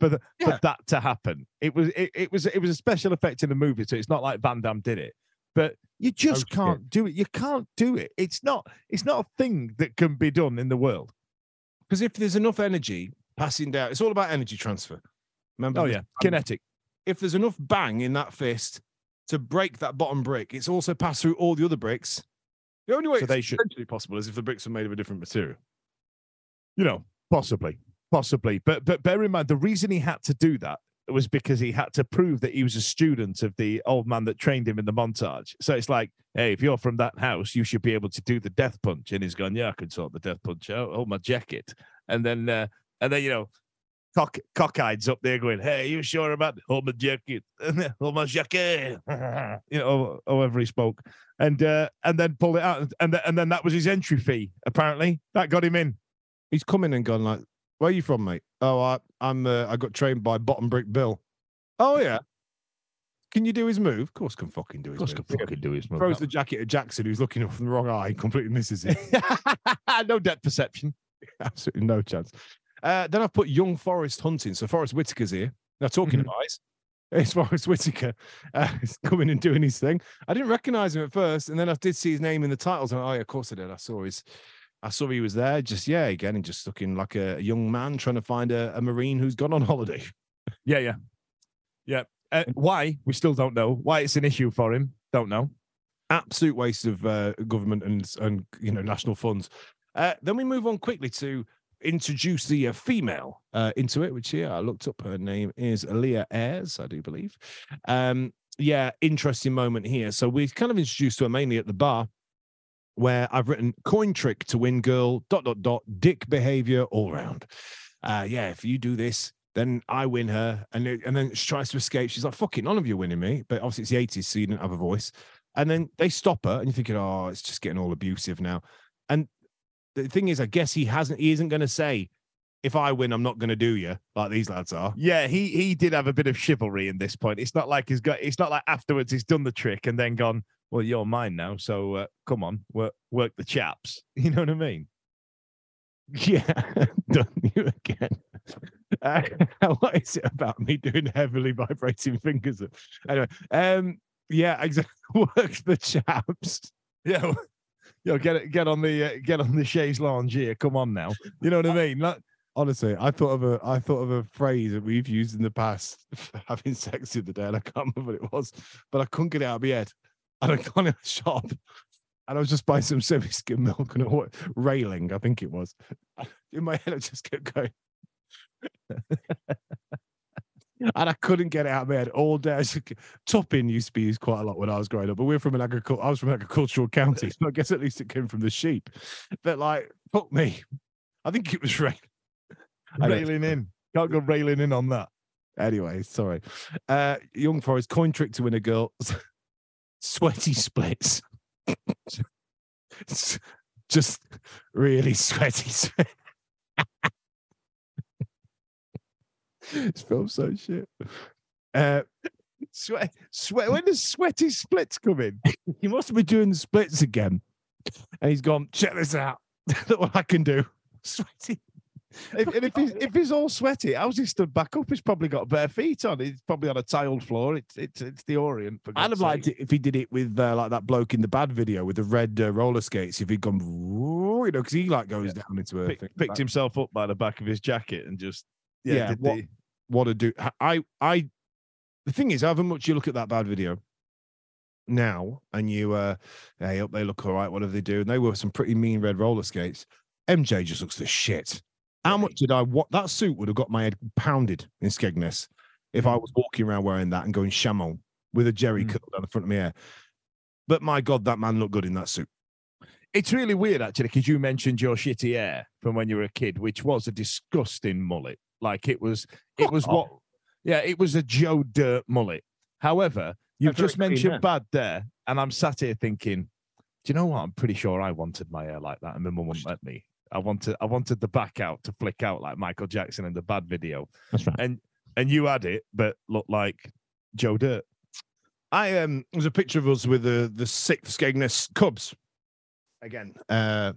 for, the, Yeah. for that to happen. It was it, it was it was a special effect in the movie, so it's not like Van Damme did it. But you just can't do it. You can't do it. It's not it's not a thing that can be done in the world. Because if there's enough energy passing down, it's all about energy transfer. Remember? Oh yeah, kinetic. If there's enough bang in that fist to break that bottom brick, it's also passed through all the other bricks. The only way So it's they should- potentially possible is if the bricks are made of a different material. you know, possibly, possibly. But but bear in mind the reason he had to do that was because he had to prove that he was a student of the old man that trained him in the montage. So it's like, hey, if you're from that house, you should be able to do the death punch. And he's gone, yeah, I can sort the death punch out. Hold my jacket, and then uh, and then you know. Cock, cockeyed's up there going, Hey, are you sure about hold my jacket? hold my jacket. you know, however he spoke. And uh, and then pull it out. And, th- and then that was his entry fee, apparently. That got him in. He's come in and gone like, "Where are you from, mate? Oh, I, I'm. Uh, I got trained by Bottom Brick Bill. Oh yeah. Can you do his move? Of course, can fucking do his Of course, move. could fucking do his move. Throws the jacket at Jackson, who's looking up from the wrong eye, completely misses it. no depth perception. Absolutely no chance. Uh, then I've put young Forest hunting. So Forest Whitaker's here. Now talking Mhm. of eyes, it's Forest Whitaker. Uh, he's coming and doing his thing. I didn't recognize him at first, and then I did see his name in the titles. And oh, yeah, of course I did. I saw his. I saw he was there. Just yeah, again, and just looking like a, a young man trying to find a, a marine who's gone on holiday. Yeah, yeah, yeah. Uh, why we still don't know. Why it's an issue for him, don't know. absolute waste of uh, government and and you know national funds. Uh, then we move on quickly to introduce the uh, female uh, into it, which here I looked up. Her name is Leah Ayres, I do believe. Um, yeah, interesting moment here. So we kind of introduced her mainly at the bar, where I've written coin trick to win girl dot dot dot dick behavior all round. Uh, yeah, if you do this, then I win her, and it- and then she tries to escape. She's like, "Fuck it, none of you are winning me." But obviously it's the eighties, so you didn't have a voice. And then they stop her, and you're thinking, "Oh, it's just getting all abusive now." And the thing is, I guess he hasn't. He isn't going to say, "If I win, I'm not going to do you," like these lads are. Yeah, he he did have a bit of chivalry in this point. It's not like he's got. It's not like afterwards he's done the trick and then gone. Well, you're mine now, so uh, come on, work work the chaps. You know what I mean? Yeah, done you again. Uh, what is it about me doing heavily vibrating fingers? Anyway, um, yeah, exactly. Work the chaps. Yeah, yo, get it, get on the uh, get on the chaise lounge here. Come on now. You know what I mean? Like, Honestly, I thought of a I thought of a phrase that we've used in the past for having sex the other day, and I can't remember what it was, but I couldn't get it out of my head. And I gone in the shop, and I was just buying some semi-skim milk and a railing, I think it was. In my head, I just kept going. and I couldn't get it out of my head all day. Topping used to be used quite a lot when I was growing up, but we're from an agricul- I was from an agricultural county, so I guess at least it came from the sheep. But like, fuck me. I think it was rain. Railing in. Can't go railing in on that. Anyway, sorry. Uh Young Forest coin trick to win a girl. Sweaty splits. Just really sweaty. sweat. this film's so shit. Uh Sweat, sweat. When does sweaty splits come in? he must be doing the splits again. And he's gone, check this out. Look what I can do. Sweaty. If, and if he's if he's all sweaty, how's he stood back up? He's probably got bare feet on. He's probably on a tiled floor. It's it's it's the Orient. For I'd have liked it if he did it with uh, like that bloke in the bad video with the red uh, roller skates. If he'd gone, you know, because he like goes down into a Pick- picked himself up by the back of his jacket and just yeah. Yeah, did what- the- what to do? I, I, the thing is, however much you look at that bad video, now and you uh hey up they look all right, whatever they do? And they were some pretty mean red roller skates. MJ just looks the shit. How much did I what that suit would have got my head pounded in Skegness if I was walking around wearing that and going shamon with a jerry Mm. curl down the front of my hair. But my God, that man looked good in that suit. It's really weird actually because you mentioned your shitty hair from when you were a kid, which was a disgusting mullet. Like it was, it was what, yeah, it was a Joe Dirt mullet. However, you've just mentioned bad there, and I'm sat here thinking, do you know what? I'm pretty sure I wanted my hair like that, and my mum wouldn't let me. I wanted, I wanted the back out to flick out like Michael Jackson in the bad video, That's right. and and you had it, but looked like Joe Dirt. I um there's a picture of us with the the sixth Skegness Cubs. Again, uh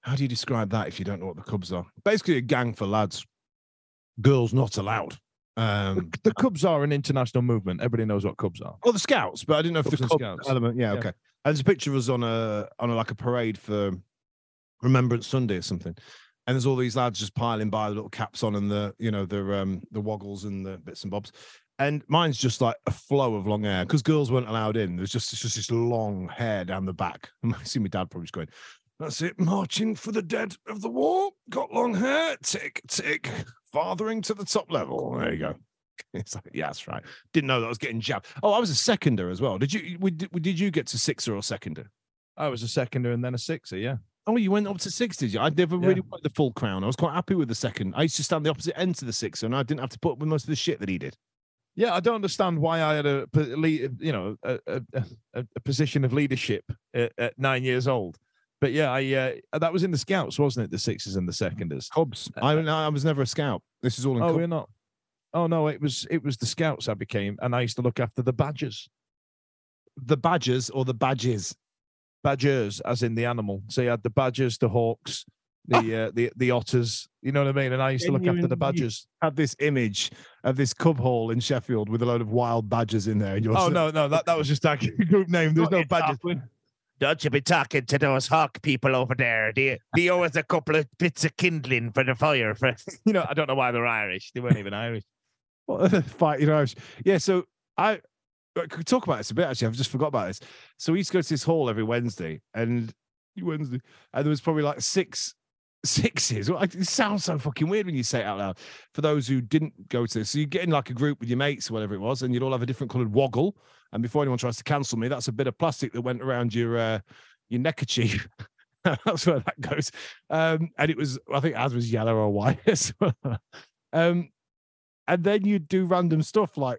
how do you describe that if you don't know what the Cubs are? Basically a gang for lads. Girls not allowed. Um The, the Cubs are an international movement. Everybody knows what Cubs are. well the scouts, but I didn't know if Cubs the and Cub Scouts. element. Yeah, Yeah. okay. And there's a picture of us on a on a, like a parade for Remembrance Sunday or something. And there's all these lads just piling by the little caps on and the you know the um the woggles and the bits and bobs. And mine's just like a flow of long hair because girls weren't allowed in. There's just it's just this long hair down the back. I see my dad probably just going, "That's it, marching for the dead of the war. Got long hair, tick tick, fathering to the top level." There you go. It's like, yeah, that's right. Didn't know that I was getting jabbed. Oh, I was a seconder as well. Did you? we- Did, you get to sixer or seconder? I was a seconder and then a sixer. Yeah. Oh, you went up to six, did you? I never Yeah. really wanted the full crown. I was quite happy with the second. I used to stand the opposite end to the sixer, and I didn't have to put up with most of the shit that he did. Yeah, I don't understand why I had a, you know, a, a, a, position of leadership at, at nine years old. But yeah, I uh, that was in the scouts, wasn't it? The sixes and the seconders. Cubs. I, I was never a scout. This is all in Oh, Cubs. we're not. Oh no, it was it was the scouts I became, and I used to look after the badgers, the Badgers or the Badges. Badgers, as in the animal. So you had the badgers, the hawks, the uh, the the otters. You know what I mean? And I used to look after the badgers. Had this image of this cub hall in Sheffield with a load of wild badgers in there. And you're Oh no, no, that, that was just our group name. There's no badgers. Don't you be talking to those hawk people over there. They, they owe us a couple of bits of kindling for the fire. For, You know, I don't know why they're Irish. They weren't even Irish. fight, you know. Yeah, so I, I could talk about this a bit actually. I've just forgot about this. So we used to go to this hall every Wednesday, and Wednesday, and there was probably like six sixes. It sounds so fucking weird when you say it out loud. For those who didn't go to this, so you get in like a group with your mates or whatever it was, and you'd all have a different coloured woggle. And before anyone tries to cancel me, that's a bit of plastic that went around your uh, your neckerchief. that's where that goes. Um, and it was, I think, ours was yellow or white. um, and then you'd do random stuff like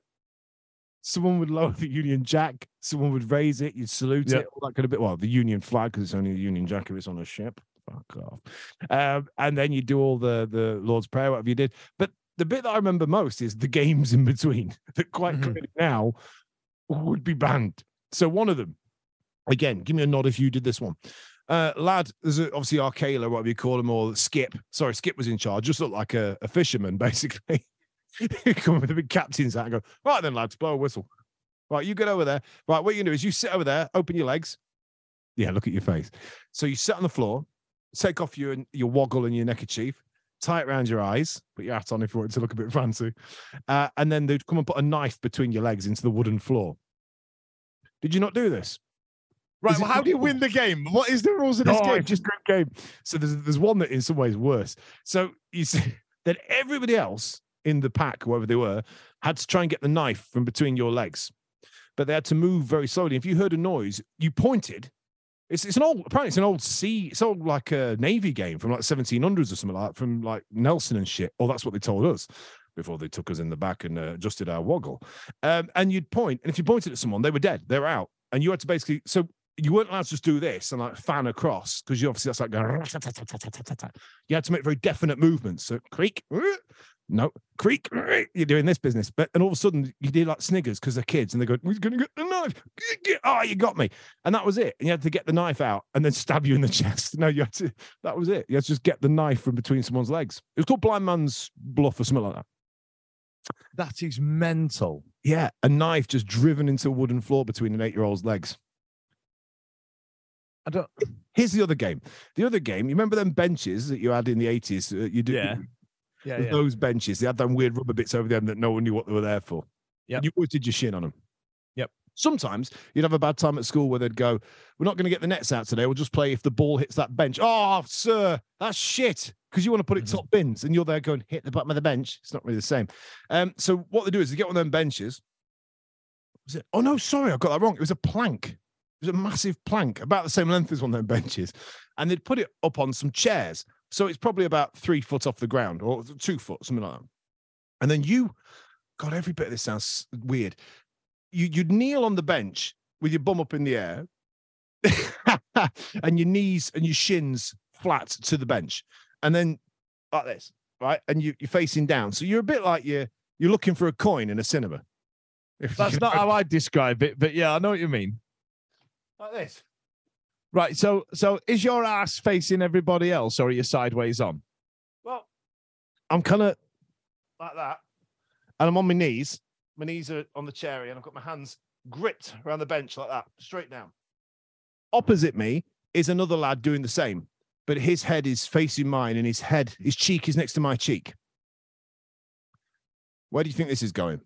someone would lower the Union Jack, someone would raise it, you'd salute Yeah. it, all that kind of bit. Well, the Union flag because it's only the Union Jack if it's on a ship. Fuck off. Um, and then you do all the the Lord's Prayer, whatever you did. But the bit that I remember most is the games in between that quite Mhm. clearly now would be banned. So one of them, again, give me a nod if you did this one. Uh, lad, there's a, obviously Akela, whatever you call him, or Skip. Sorry, Skip was in charge. Just looked like a, a fisherman, basically. Come with a big captain's hat and go, right then, lads, blow a whistle. Right, you get over there. Right, what you do is you sit over there, open your legs. Yeah, look at your face. So you sit on the floor, take off your your woggle and your neckerchief, tie it around your eyes, put your hat on if you want it to look a bit fancy, uh, and then they'd come and put a knife between your legs into the wooden floor. Did you not do this? Right. Is Well, how do you win the game? What is the rules of this Oh, game? it's just a great game. So there's there's one that in some ways worse. So you see that everybody else in the pack, whoever they were, had to try and get the knife from between your legs, but they had to move very slowly. If you heard a noise, you pointed. It's it's an old apparently it's an old sea it's old like a navy game from like 1700s or something like that from like Nelson and shit. Or that's what they told us before they took us in the back and uh, adjusted our woggle. Um, and you'd point, and if you pointed at someone, they were dead. They were out, and you had to basically so you weren't allowed to just do this and like fan across because you obviously that's like going. You had to make very definite movements. So creak, no creak. You're doing this business, but and all of a sudden you did like sniggers because they're kids and they go, "We're gonna get the knife." Oh, you got me, and that was it. And you had to get the knife out and then stab you in the chest. No, you had to. That was it. You had to just get the knife from between someone's legs. It was called blind man's bluff or something like that. That is mental. Yeah, a knife just driven into a wooden floor between an eight-year-old's legs. I don't. Here's the other game. The other game, you remember them benches that you had in the 80s? Uh, you do Yeah. Yeah. yeah. those benches. They had them weird rubber bits over them that no one knew what they were there for. Yeah, You always did your shin on them. Yep. Sometimes you'd have a bad time at school where they'd go, We're not going to get the nets out today. We'll just play if the ball hits that bench. Oh, sir, that's shit. Because you want to put it top bins and you're there going, Hit the bottom of the bench. It's not really the same. Um, so what they do is they get one of them benches. Was it? Oh, no, sorry, I got that wrong. It was a plank. It was a massive plank, about the same length as one of them benches. And they'd put it up on some chairs. So it's probably about three foot off the ground or two foot, something like that. And then you, God, every bit of this sounds weird. You, you'd kneel on the bench with your bum up in the air and your knees and your shins flat to the bench. And then like this, right? And you, you're facing down. So you're a bit like you're, you're looking for a coin in a cinema. If That's not know- how I describe it, but yeah, I know what you mean. like this. Right. So, so is your ass facing everybody else, or are you sideways on? Well, I'm kind of like that, and I'm on my knees. My knees are on the chair, and I've got my hands gripped around the bench like that, straight down. Opposite me is another lad doing the same, but his head is facing mine, and his head, his cheek is next to my cheek. Where do you think this is going?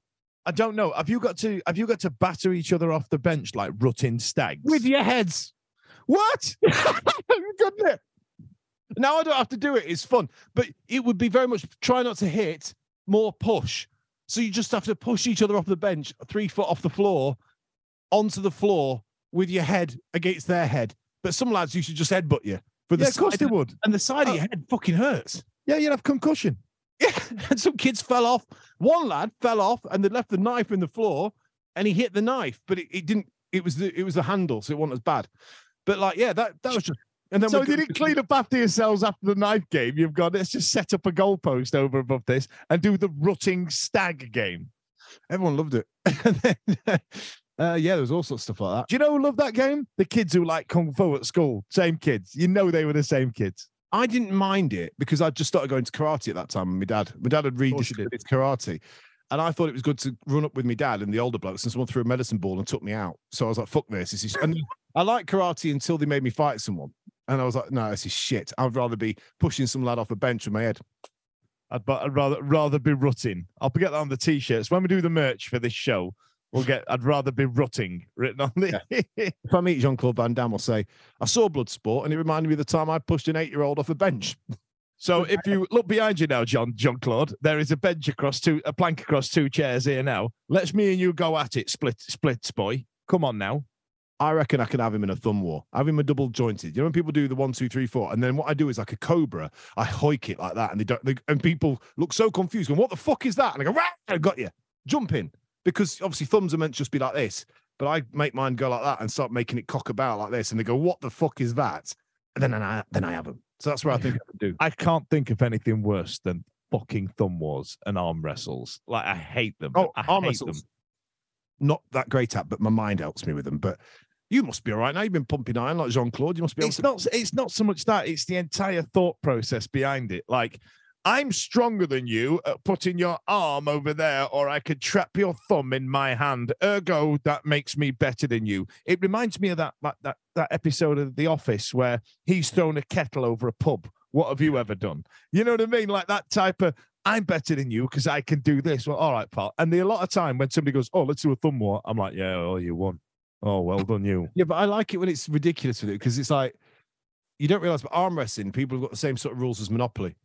I don't know. Have you got to? Have you got to batter each other off the bench like rutting stags? With your heads. What? Couldn't it? Now I don't have to do it. It's fun, but it would be very much try not to hit, more push. So you just have to push each other off the bench, three foot off the floor, onto the floor with your head against their head. But some lads, you should just headbutt you. For the Yeah, of course they would. And the side of Oh. your head fucking hurts. Yeah, you'd have concussion. Yeah, and some kids fell off. One lad fell off and they left the knife in the floor, and he hit the knife, but it, it didn't. It was the it was the handle, so it wasn't as bad. But like, yeah, that that was just. And then So you didn't clean up after yourselves after the knife game. You've got let's just set up a goalpost over above this and do the rutting stag game. Everyone loved it. Then, uh, yeah, there was all sorts of stuff like that. Do you know who loved that game? The kids who like kung fu at school. Same kids. You know they were the same kids. I didn't mind it because I just started going to karate at that time. And my dad, my dad had rediscovered karate, and I thought it was good to run up with my dad and the older blokes, and someone threw a medicine ball and took me out. So I was like, "Fuck this!" This is. And I liked karate until they made me fight someone, and I was like, "No, this is shit. I'd rather be pushing some lad off a bench with my head." I'd, but I'd rather rather be rutting. I'll get that on the t-shirts when we do the merch for this show. We'll get. I'd rather be rutting written on the. If I meet Jean Claude Van Damme, I'll say, "I saw Bloodsport, and it reminded me of the time I pushed an eight-year-old off a bench." So if you look behind you now, John John Claude, there is a bench across two, a plank across two chairs here now. Let's me and you go at it, split splits, boy. Come on now. I reckon I can have him in a thumb war. Have him a double jointed. You know when people do the one, two, three, four, and then what I do is like a cobra. I hoik it like that, and they don't. They, and people look so confused. Going, "What the fuck is that?" And I go, "Rah, I got you." Jump in because obviously thumbs are meant to just be like this, but I make mine go like that and start making it cock about like this, and they go, "What the fuck is that?" And then I then I have them. So that's what I think I could do. I can't think of anything worse than fucking thumb wars and arm wrestles. Like I hate them. Oh, I arm hate wrestles. them. Not that great at, but my mind helps me with them. But you must be all right now. You've been pumping iron like Jean Claude. You must be able It's to. not. It's not so much that. It's the entire thought process behind it. Like I'm stronger than you at putting your arm over there, or I could trap your thumb in my hand. Ergo, that makes me better than you. It reminds me of that that that, episode of The Office where he's thrown a kettle over a pub. What have you ever done? You know what I mean? Like that type of. I'm better than you because I can do this. Well, all right, pal. And the a lot of time when somebody goes, "Oh, let's do a thumb war," I'm like, "Yeah, oh, you won. Oh, well done, you." Yeah, but I like it when it's ridiculous with it because it's like you don't realize, but arm wrestling, people have got the same sort of rules as Monopoly.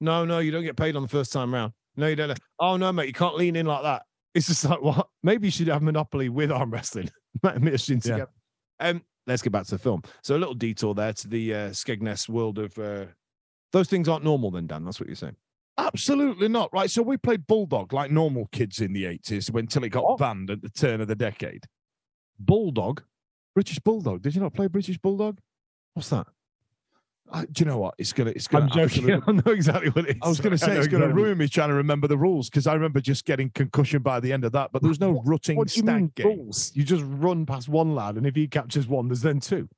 No, no, you don't get paid on the first time round. No, you don't. Oh no, mate, you can't lean in like that. It's just like what? Maybe you should have Monopoly with arm wrestling. Mixed in Yeah. Um, let's get back to the film. So a little detour there to the uh, Skegness world of uh, those things aren't normal. Then Dan, that's what you're saying. Absolutely not. Right. So we played Bulldog like normal kids in the 80s until it got Oh. banned at the turn of the decade. Bulldog. British Bulldog. Did you not play British Bulldog? What's that? Uh, do you know what? It's gonna. It's gonna. I'm joking. I know exactly what it is. I was going to say it's exactly. ruin me trying to remember the rules because I remember just getting concussion by the end of that. But there was no rutting What you mean stag game. rules? You just run past one lad, and if he captures one, there's then two.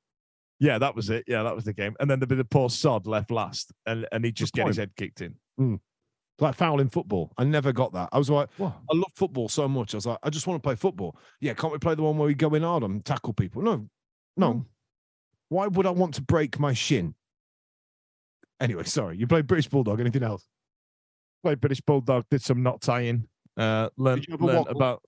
Yeah, that was it. Yeah, that was the game. And then there'd be the poor sod left last, and and he'd just get his head kicked in. like foul in football. I never got that. I was like, What? I love football so much. I was like, I just want to play football. Yeah, can't we play the one where we go in hard and tackle people? No, no. No. Why would I want to break my shin? Anyway, sorry. You played British Bulldog. Anything else? Played British Bulldog. Did some knot tying. Uh, learned, learned about.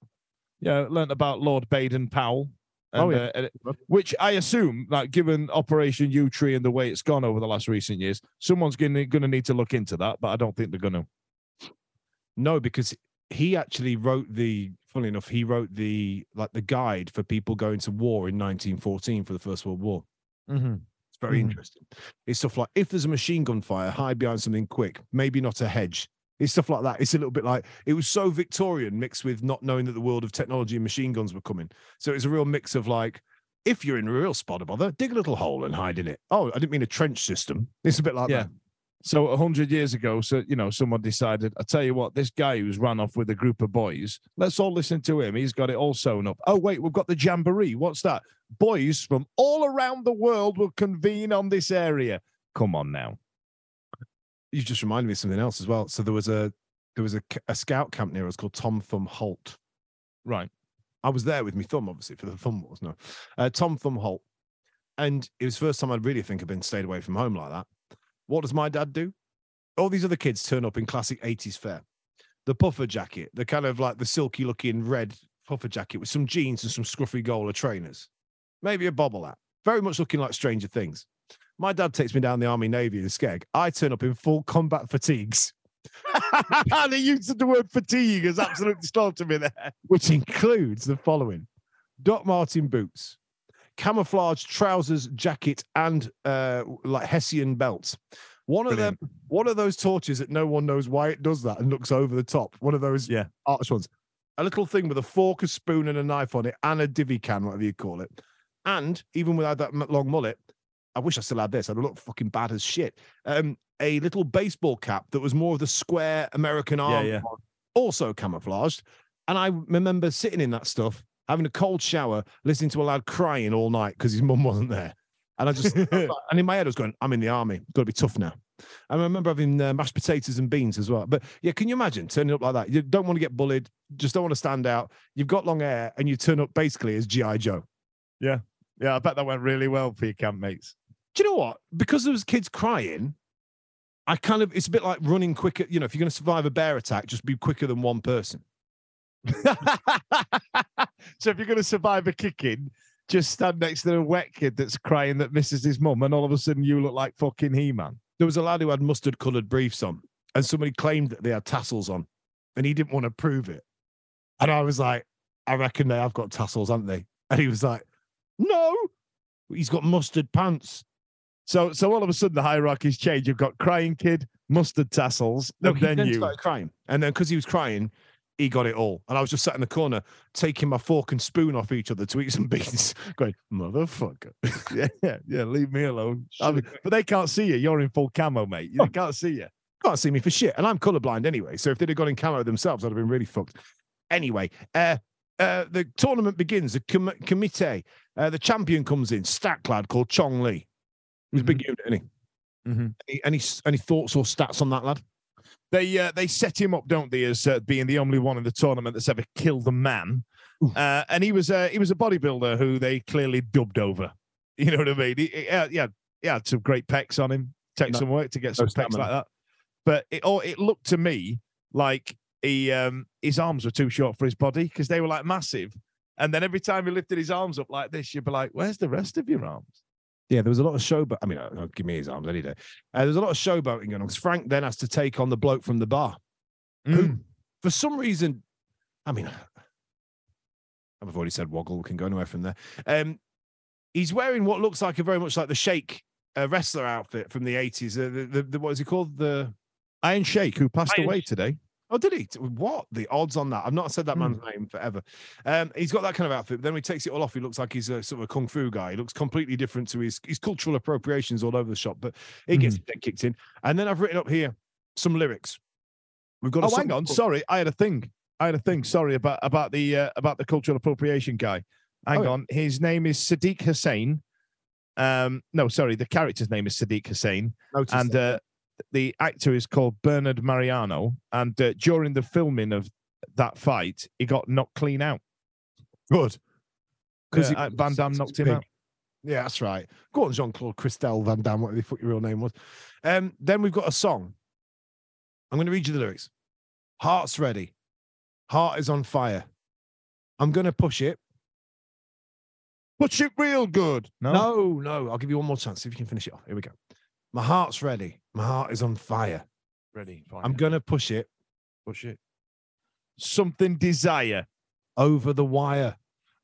Yeah, learned about Lord Baden Powell. Oh, yeah. uh, and which I assume, like, given Operation Yewtree and the way it's gone over the last recent years, someone's going to going to need to look into that. But I don't think they're going to. No, because he actually wrote the. Funny enough, he wrote the like the guide for people going to war in 1914 for the First World War. Mm-hmm. Very Mhm. interesting. It's stuff like if there's a machine gun fire, hide behind something quick, maybe not a hedge. It's stuff like that. It's a little bit like it was so Victorian mixed with not knowing that the world of technology and machine guns were coming. So it's a real mix of like, if you're in a real spot of bother, dig a little hole and hide in it. Oh, I didn't mean a trench system. It's a bit like Yeah. that. So a hundred years ago, so you know, someone decided, I tell you what, this guy who's run off with a group of boys, let's all listen to him. He's got it all sewn up. Oh, wait, we've got the jamboree. What's that? Boys from all around the world will convene on this area. Come on now. You just reminded me of something else as well. So there was a there was a scout camp near us called Tom Thumb Holt. Right. I was there with my thumb, obviously, for the thumb wars. No, uh, Tom Thumb Holt, and it was the first time I'd really think I'd been stayed away from home like that. What does my dad do? All these other kids turn up in classic '80s fare. The puffer jacket, the kind of like the silky looking red puffer jacket with some jeans and some scruffy gola trainers, maybe a bobble hat, very much looking like Stranger Things. My dad takes me down the Army Navy in Skeg. I turn up in full combat fatigues. And the use of the word fatigue has absolutely slaughtered me there. which includes the following Doc Martin boots, camouflage trousers, jacket, and uh, like Hessian belt. One of them, one of those torches that no one knows why it does that and looks over the top. One of those Yeah. arch ones. A little thing with a fork, a spoon, and a knife on it, and a divvy can, whatever you call it. And even without that long mullet, I wish I still had this. I'd look fucking bad as shit. Um, a little baseball cap that was more of the square American arm, yeah. one, also camouflaged. And I remember sitting in that stuff, having a cold shower, listening to a lad crying all night because his mum wasn't there. And I just, and in my head, I was going, I'm in the army. Got to be tough now. I remember having uh, mashed potatoes and beans as well. But yeah, can you imagine turning up like that? You don't want to get bullied, just don't want to stand out. You've got long hair and you turn up basically as G.I. Joe. Yeah. Yeah, I bet that went really well for your campmates. Do you know what? Because there was kids crying, I kind of, it's a bit like running quicker. You know, if you're going to survive a bear attack, just be quicker than one person. so if you're going to survive a kicking, just stand next to a wet kid that's crying that misses his mum, and all of a sudden you look like fucking He-Man. there was a lad who had mustard coloured briefs on, and somebody claimed that they had tassels on, and he didn't want to prove it. And I was like, I reckon they have got tassels, haven't they? And he was like, No, he's got mustard pants. So, so all of a sudden the hierarchies change. You've got crying kid, mustard tassels, No, and he then then you. started crying, and then because he was crying, he got it all. And I was just sat in the corner, taking my fork and spoon off each other to eat some beans, going, "Motherfucker." yeah, yeah, yeah, leave me alone. I mean, but they can't see you. You're in full camo, mate. Oh. They can't see you. can't see me for shit. And I'm colorblind anyway. So if they'd have gone in camo themselves, I'd have been really fucked. Anyway, uh, uh, the tournament begins. The com- committee, uh, the champion comes in, stack lad called Chong Li. He was a big unit, isn't he? Mhm. Any, any any thoughts or stats on that lad? They uh, they set him up, don't they, as uh, being the only one in the tournament that's ever killed a man. Uh, and he was uh, he was a bodybuilder who they clearly dubbed over. You know what I mean? He, he, uh, yeah, he had some great pecs on him. Take No- some work to get some no pecs like that. But it all it looked to me like he um his arms were too short for his body because they were like massive. And then every time he lifted his arms up like this, you'd be like, "Where's the rest of your arms?" Yeah, there was a lot of showboat. I mean, uh, uh, give me his arms any day. Uh, there was a lot of showboating going on because Frank then has to take on the bloke from the bar. Who, for some reason, I mean, I've already said Woggle. We can go anywhere from there. Um, he's wearing what looks like a very much like the Sheik uh, wrestler outfit from the eighties. Uh, the, the, the what is he called? The Iron Sheik, who passed Iron away today. Oh, did he? What the odds on that? I've not said that Hmm. man's name forever. Um, he's got that kind of outfit. But then when he takes it all off, he looks like he's a sort of a kung fu guy. He looks completely different to his his cultural appropriations all over the shop. But he gets Hmm. head kicked in. And then I've written up here some lyrics. We've got. a Oh, hang on. Sorry, I had a thing. I had a thing. Sorry about about the uh, about the cultural appropriation guy. Hang Oh, yeah. on. His name is Sadiq Hussein. Um, no, sorry. The character's name is Sadiq Hussein, Noticed and uh, the actor is called Bernard Mariano. And uh, during the filming of that fight, he got knocked clean out. good Because he- Van Damme knocked him big. out. Yeah, that's right. Go on, Jean Claude Christel Van Damme, whatever the fuck your real name was. Um, then we've got a song. I'm going to read you the lyrics. Heart's ready. Heart is on fire. I'm gonna push it. Push it real good. No. No, no. I'll give you one more chance. See if you can finish it off. Here we go. My heart's ready. My heart is on fire. Ready. Fine. I'm gonna push it push it. Something desire. over the wire.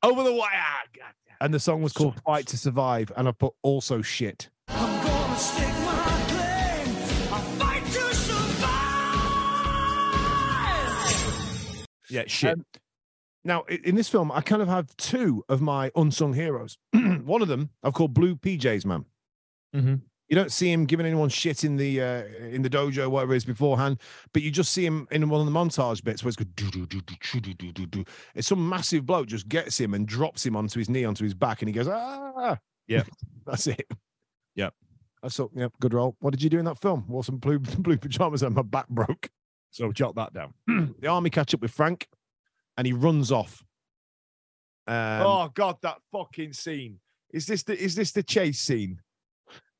Over the wire. Ah, God. And the song was called Fight to Survive. And I put also shit. I'm gonna stake my claim. I fight to survive. Yeah, shit. Um, Now, in this film, I kind of have two of my unsung heroes. One of them I've called Blue PJs Man. Mhm. You don't see him giving anyone shit in the uh, in the dojo, whatever it is beforehand, but you just see him in one of the montage bits where it's good. It's some massive bloke just gets him and drops him onto his knee, onto his back, and he goes, ah. Yeah. That's it. Yeah. That's up. Yeah. Good roll. What did you do in that film? Wore some blue blue pajamas and my back broke. So jot that down. the army catch up with Frank and he runs off. Um, oh God, that fucking scene! Is this the is this the chase scene?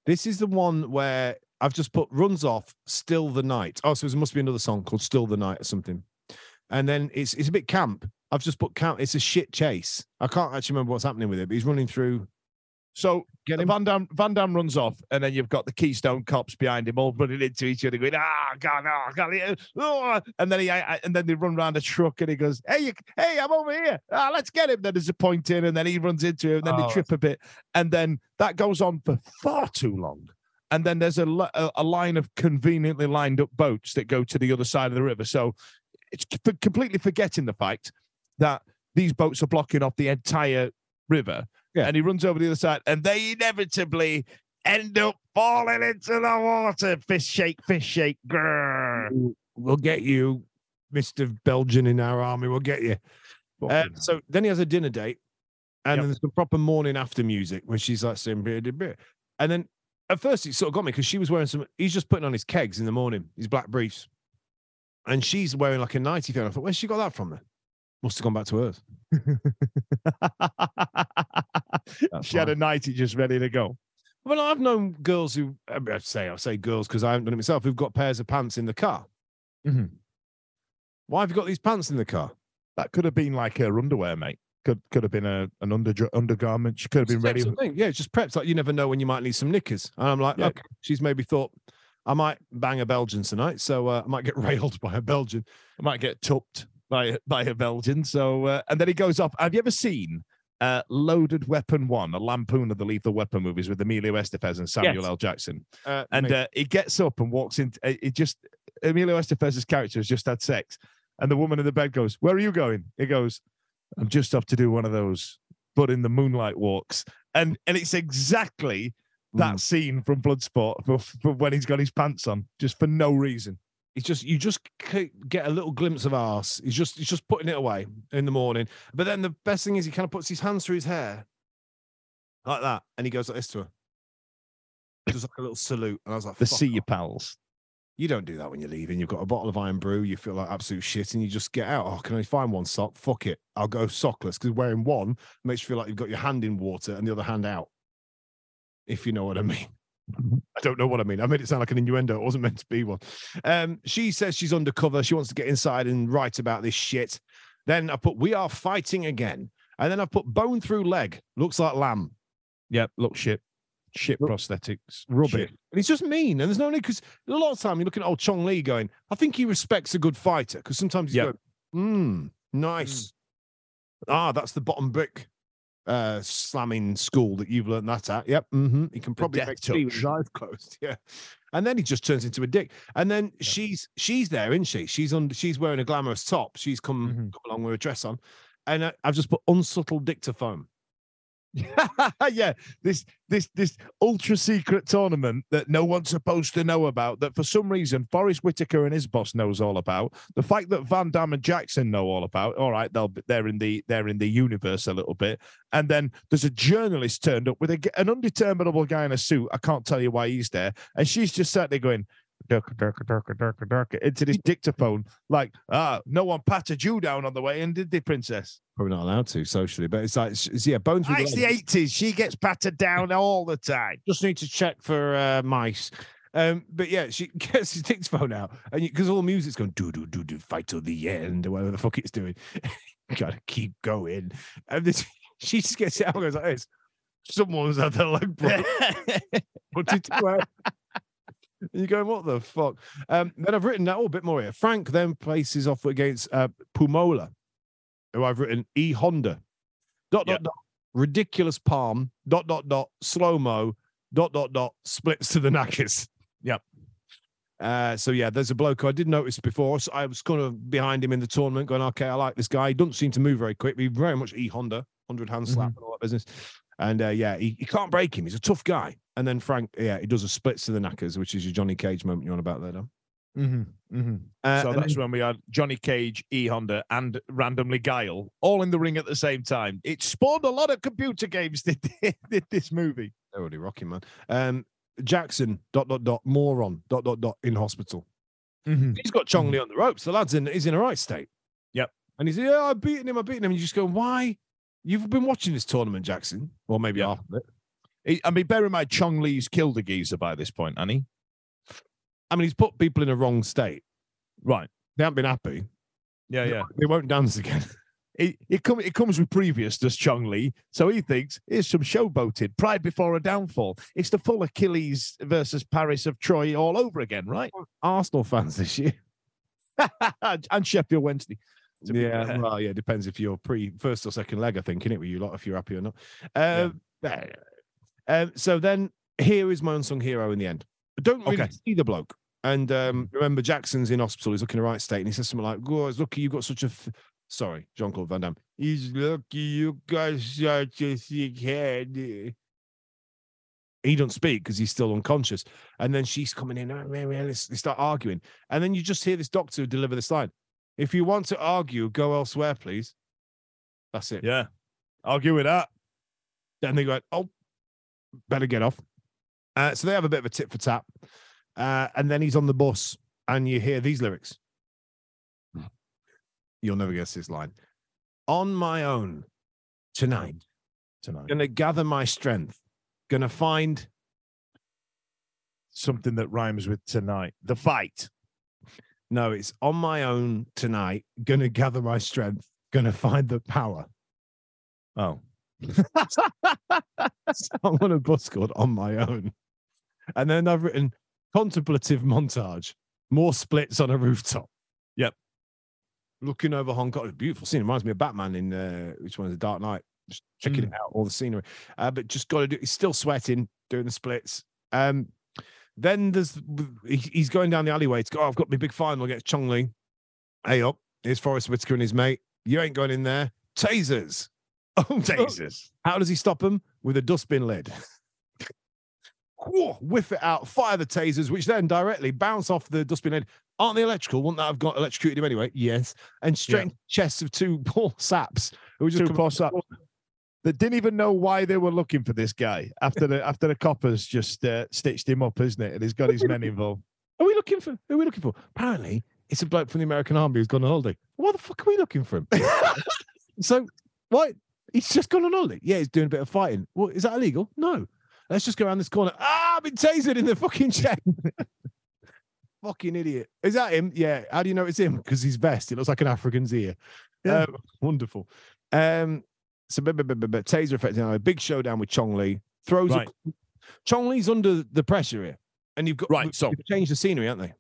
This is the one where I've just put runs off, still the night. Oh, so there must be another song called Still the Night or something. And then it's it's a bit camp. I've just put camp. It's a shit chase. I can't actually remember what's happening with it, but he's running through. So Get him. Van Damme Van Damme runs off, and then you've got the Keystone cops behind him, all running into each other, going, "Ah, God, oh, God!" yeah, oh," And then he, I, and then they run around a truck, and he goes, "Hey, you, hey, I'm over here. Ah, let's get him." Then there's a point in, and then he runs into him, and then Oh, they trip a bit, and then that goes on for far too long. And then there's a, a a line of conveniently lined up boats that go to the other side of the river. So it's completely forgetting the fact that these boats are blocking off the entire river. Yeah. And he runs over the other side, and they inevitably end up falling into the water. Fish shake, fish shake. Grrr. We'll get you, Mister Belgian in our army. We'll get you. Uh, so then he has a dinner date, and Yep. then there's some proper morning after music where she's like saying beer, beer, beer. And then at first it sort of got me because she was wearing some. He's just putting on his kegs in the morning, his black briefs, and she's wearing like a nighty thing. I thought, where's she got that from? Then must have gone back to hers. she had a nightie just ready to go. Well, I've known girls who I say I say girls because I haven't done it myself. Who've got pairs of pants in the car. Mhm. Why have you got these pants in the car? That could have been like her underwear, mate. Could could have been a an under undergarment. She could have been ready. sort of thing. Yeah, it's just preps. Like you never know when you might need some knickers. And I'm like, Yeah. okay, she's maybe thought I might bang a Belgian tonight, so uh, I might get railed by a Belgian. I might get tupped by by a Belgian. So uh, and then he goes off. Have you ever seen uh, Loaded Weapon One, a lampoon of the Lethal Weapon movies with Emilio Estevez and Samuel Yes. L. Jackson? Uh, And uh, he gets up and walks in. uh, It just Emilio Estevez's character has just had sex, and the woman in the bed goes, "Where are you going?" He goes, "I'm just off to do one of those, but in the moonlight walks." And and it's exactly that Mm. scene from Bloodsport for, for when he's got his pants on, just for no reason. It's just you just get a little glimpse of arse. He's just he's just putting it away in the morning. But then the best thing is he kind of puts his hands through his hair like that, and he goes like this to her. Just like a little salute. And I was like, The "Fuck see you pals. You don't do that when you're leaving. You've got a bottle of Irn-Bru. You feel like absolute shit, and you just get out. Oh, can I find one sock? Fuck it. I'll go sockless because wearing one makes you feel like you've got your hand in water and the other hand out. If you know what I mean. I don't know what I mean. I made it sound like an innuendo. It wasn't meant to be one. Um, she says she's undercover. She wants to get inside and write about this shit. Then I put, we are fighting again. And then I put bone through leg. Looks like lamb. Yep, look shit. Shit Look- prosthetics. Rubbish. Shit. And he's just mean. And there's no need because a lot of time you're looking at old Chong Li going, I think he respects a good fighter because sometimes he's Yep. going, hmm, nice. Ah, that's the bottom brick uh slamming school that you've learned that at. Yep. Mm-hmm. He can probably make tea with his eyes closed. Yeah. And then he just turns into a dick. And then she's she's there, isn't she? She's on she's wearing a glamorous top. She's come, Mhm. come along with a dress on. And uh, I've just put unsubtle dictaphone. yeah, this this this ultra secret tournament that no one's supposed to know about. That for some reason Forest Whitaker and his boss knows all about. The fact that Van Damme and Jackson know all about. All right, they'll they're in the they're in the universe a little bit. And then there's a journalist turned up with a, an undeterminable guy in a suit. I can't tell you why he's there, and she's just sat there going. Durka, durka, durka, durka, durka, into this dictaphone, like, ah, no one patted you down on the way in, did they, princess? Probably not allowed to socially, but it's like it's, yeah, bone through Ah, the it's the 80s. She gets patted down all the time. just need to check for uh, mice. Um, but yeah, she gets his dictaphone out, and because all the music's going do do do do fight till the end or whatever the fuck it's doing. gotta keep going. And this, she just gets it out and goes like this. Someone's had their leg broke. Put it away. And you're going, what the fuck? Um, then I've written that oh, a bit more here. Frank then places off against uh, Pumola, who I've written E Honda. Dot dot dot. Ridiculous palm. Dot dot dot. Slow mo. Dot dot dot. Splits to the knackers. Yep. Uh, so yeah, there's a bloke I did notice before. So I was kind of behind him in the tournament, going, "Okay, I like this guy. He doesn't seem to move very quick. He very much e Honda, hundred hand slap and all that business." And uh, yeah, he, he can't break him. He's a tough guy. And then Frank, yeah, he does a splits to the knackers, which is your Johnny Cage moment you're on about there, Dom. Mm-hmm, mm-hmm. Uh, so that's then- when we had Johnny Cage, E Honda, and randomly Guile all in the ring at the same time. It spawned a lot of computer games. Did, did this movie? they're already rocking, man. Um, Jackson, dot dot dot, moron, dot dot dot, in hospital. Mm-hmm. He's got Chong Li on the ropes. The lad's in, he's in a right state. Yep. And he's yeah, I've beaten him, I've beaten him. And you just go, why? You've been watching this tournament, Jackson, or maybe Yeah. half of it. I mean, bear in mind, Chong Li's killed a geezer by this point, Annie. I mean, he's put people in a wrong state. Right. They haven't been happy. Yeah, yeah. They won't dance again. It, it, come, it comes with previous, does Chong Lee. So he thinks, here's some showboating, pride before a downfall. It's the full Achilles versus Paris of Troy all over again, right? Arsenal fans this year. and Sheffield Wednesday. Yeah, fair. well, yeah, depends if you're pre first or second leg, I think, innit, with you lot, if you're happy or not. Um, um, so then here is my unsung hero in the end. I don't really Okay. see the bloke. And um, remember, Jackson's in hospital. He's looking in the right state, and he says something like, "Oh, it's lucky you got such a." F-. Sorry, Jean Claude Van Damme. He's lucky you got such a sick head. He don't speak because he's still unconscious. And then she's coming in. "Oh, man, man," They start arguing, and then you just hear this doctor deliver this line: "If you want to argue, go elsewhere, please." That's it. Yeah. Argue with that. Then they go, oh, better get off. Uh, so they have a bit of a tit for tat. Uh, and then he's on the bus, and you hear these lyrics. You'll never guess this line. On my own tonight, Tonight. gonna gather my strength, gonna find. Something that rhymes with tonight. The fight. No, it's on my own tonight, gonna gather my strength, gonna find the power. Oh. song on a bus called On My Own. And then I've written contemplative montage, more splits on a rooftop. Yep. Looking over Hong Kong. It's beautiful scene. Reminds me of Batman in uh, which one is the Dark Knight. Just checking it out, all the scenery. Uh, but just got to do he's still sweating, doing the splits. Um then there's he's going down the alleyway to go, oh, I've got my big final against Chong Ling. Hey up, here's Forest Whitaker and his mate. You ain't going in there. Tasers. Oh, tasers. how does he stop them? With a dustbin lid. Whoa, whiff it out, fire the tasers, which then directly bounce off the dustbin lid. Aren't they electrical? Wouldn't that have got electrocuted him anyway? Yes. And straight Yeah. chests of two poor saps who were just Two poor saps. That didn't even know why they were looking for this guy after the after the coppers just uh, stitched him up, isn't it? And he's got his men involved. Are we looking for? Who are we looking for? Apparently, it's a bloke from the American Army who's gone on holiday. Why the fuck are we looking for him? so, what? He's just gone on holiday. Yeah, he's doing a bit of fighting. Well, is that illegal? No. Let's just go around this corner. Ah, I've been tasered in the fucking chest. fucking idiot. Is that him? Yeah. How do you know it's him? Because his vest, it looks like an African's ear. Yeah. Um, wonderful. Um, so, but, but, but, but, but taser effect. You know, a big showdown with Chong Li. Throws Right. a, Chong Li's under the pressure here. And you've got Right, so- you've changed the scenery, haven't they?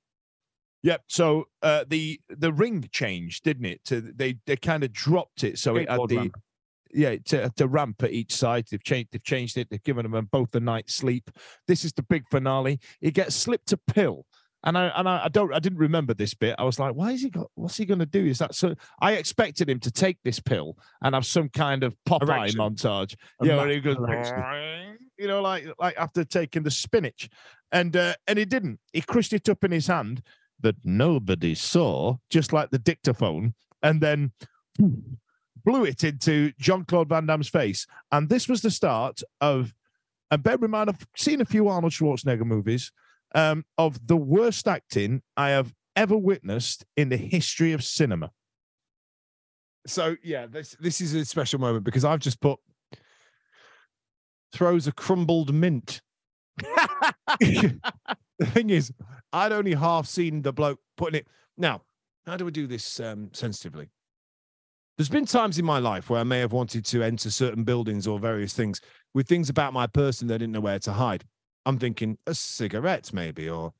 Yep. So uh, the the ring changed, didn't it? To they they kind of dropped it, so it had the ramp. yeah to, to ramp at each side. They've changed they've changed it. They've given them both a night's sleep. This is the big finale. He gets slipped a pill. And I and I, I don't I didn't remember this bit. I was like, why is he got what's he gonna do? Is that so I expected him to take this pill and have some kind of Popeye Erection. montage. A yeah, where he goes, you know, like like after taking the spinach. And uh, and he didn't. He crushed it up in his hand that nobody saw, just like the dictaphone, and then blew it into John Claude Van Damme's face. And this was the start of, and bear in mind, I've seen a few Arnold Schwarzenegger movies, um, of the worst acting I have ever witnessed in the history of cinema. So yeah, this this is a special moment because I've just put throws a crumbled mint. the thing is, I'd only half seen the bloke putting it. Now, how do we do this um, sensitively? There's been times in my life where I may have wanted to enter certain buildings or various things with things about my person that I didn't know where to hide. I'm thinking a cigarette, maybe, or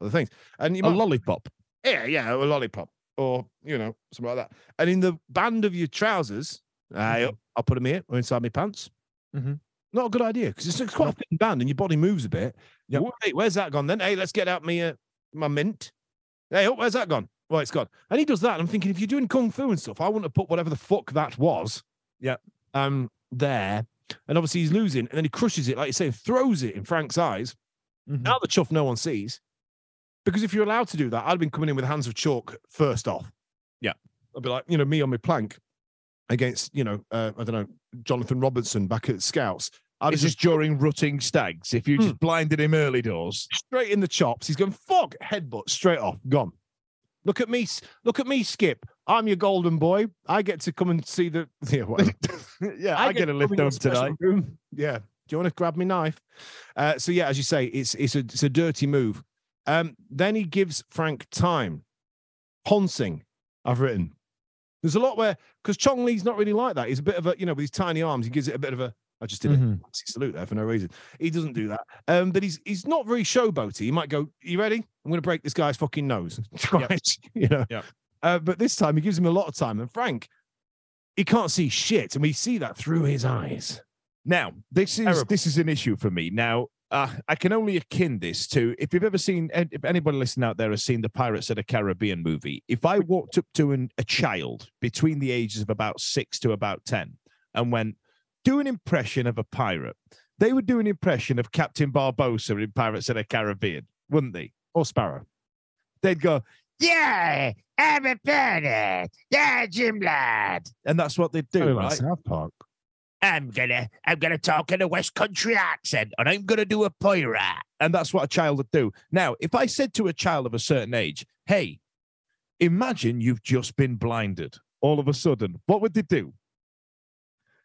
other things. And you A might, lollipop. yeah, yeah, a lollipop, or you know, something like that. And in the band of your trousers, I, I'll put them here or inside my pants. Mhm. Not a good idea because it's quite a thin band and your body moves a bit. Yep. Wait, where's that gone then? Hey, let's get out my uh, my mint. Hey, oh, where's that gone? Well, it's gone. And he does that. And I'm thinking, if you're doing kung fu and stuff, I wouldn't have put whatever the fuck that was. Yeah. Um, there. And obviously he's losing, and then he crushes it, like you say, throws it in Frank's eyes. Mhm. Now the chuff no one sees. Because if you're allowed to do that, I'd have been coming in with hands of chalk first off. Yeah. I'd be like, you know, me on my plank against, you know, uh, I don't know, Jonathan Robertson back at Scouts. I was just during rutting stags. If you Hmm. just blinded him early doors, straight in the chops. He's going, fuck, headbutt, straight off, gone. Look at me, look at me, Skip. I'm your golden boy. I get to come and see the. Yeah, whatever. yeah, I, get a to lift come in your home special tonight. room. Yeah. Do you want to grab me knife? Uh, so yeah, as you say, it's it's a it's a dirty move. Um, then he gives Frank time. Ponsing, I've written. There's a lot where because Chong Li's not really like that. He's a bit of a you know with his tiny arms, he gives it a bit of a. I just did a Mhm. fancy salute there for no reason. He doesn't do that. Um, but he's he's not very showboaty. He might go, "You ready? I'm going to break this guy's fucking nose." Right? You know. Yep. Uh, but this time he gives him a lot of time, and Frank, he can't see shit, and we see that through his eyes. Now, this is Terrible. this is an issue for me. Now, uh, I can only akin this to if you've ever seen, if anybody listening out there has seen the Pirates of the Caribbean movie. If I walked up to an, a child between the ages of about six to about ten and went, "Do an impression of a pirate," they would do an impression of Captain Barbossa in Pirates of the Caribbean, wouldn't they? Or Sparrow. They'd go, Yeah, I'm a pirate. Yeah, Jim lad. and that's what they'd do, Very right? South Park. I'm gonna, I'm gonna talk in a West Country accent, and I'm gonna do a pirate. And that's what a child would do. Now, if I said to a child of a certain age, hey, imagine you've just been blinded all of a sudden, what would they do?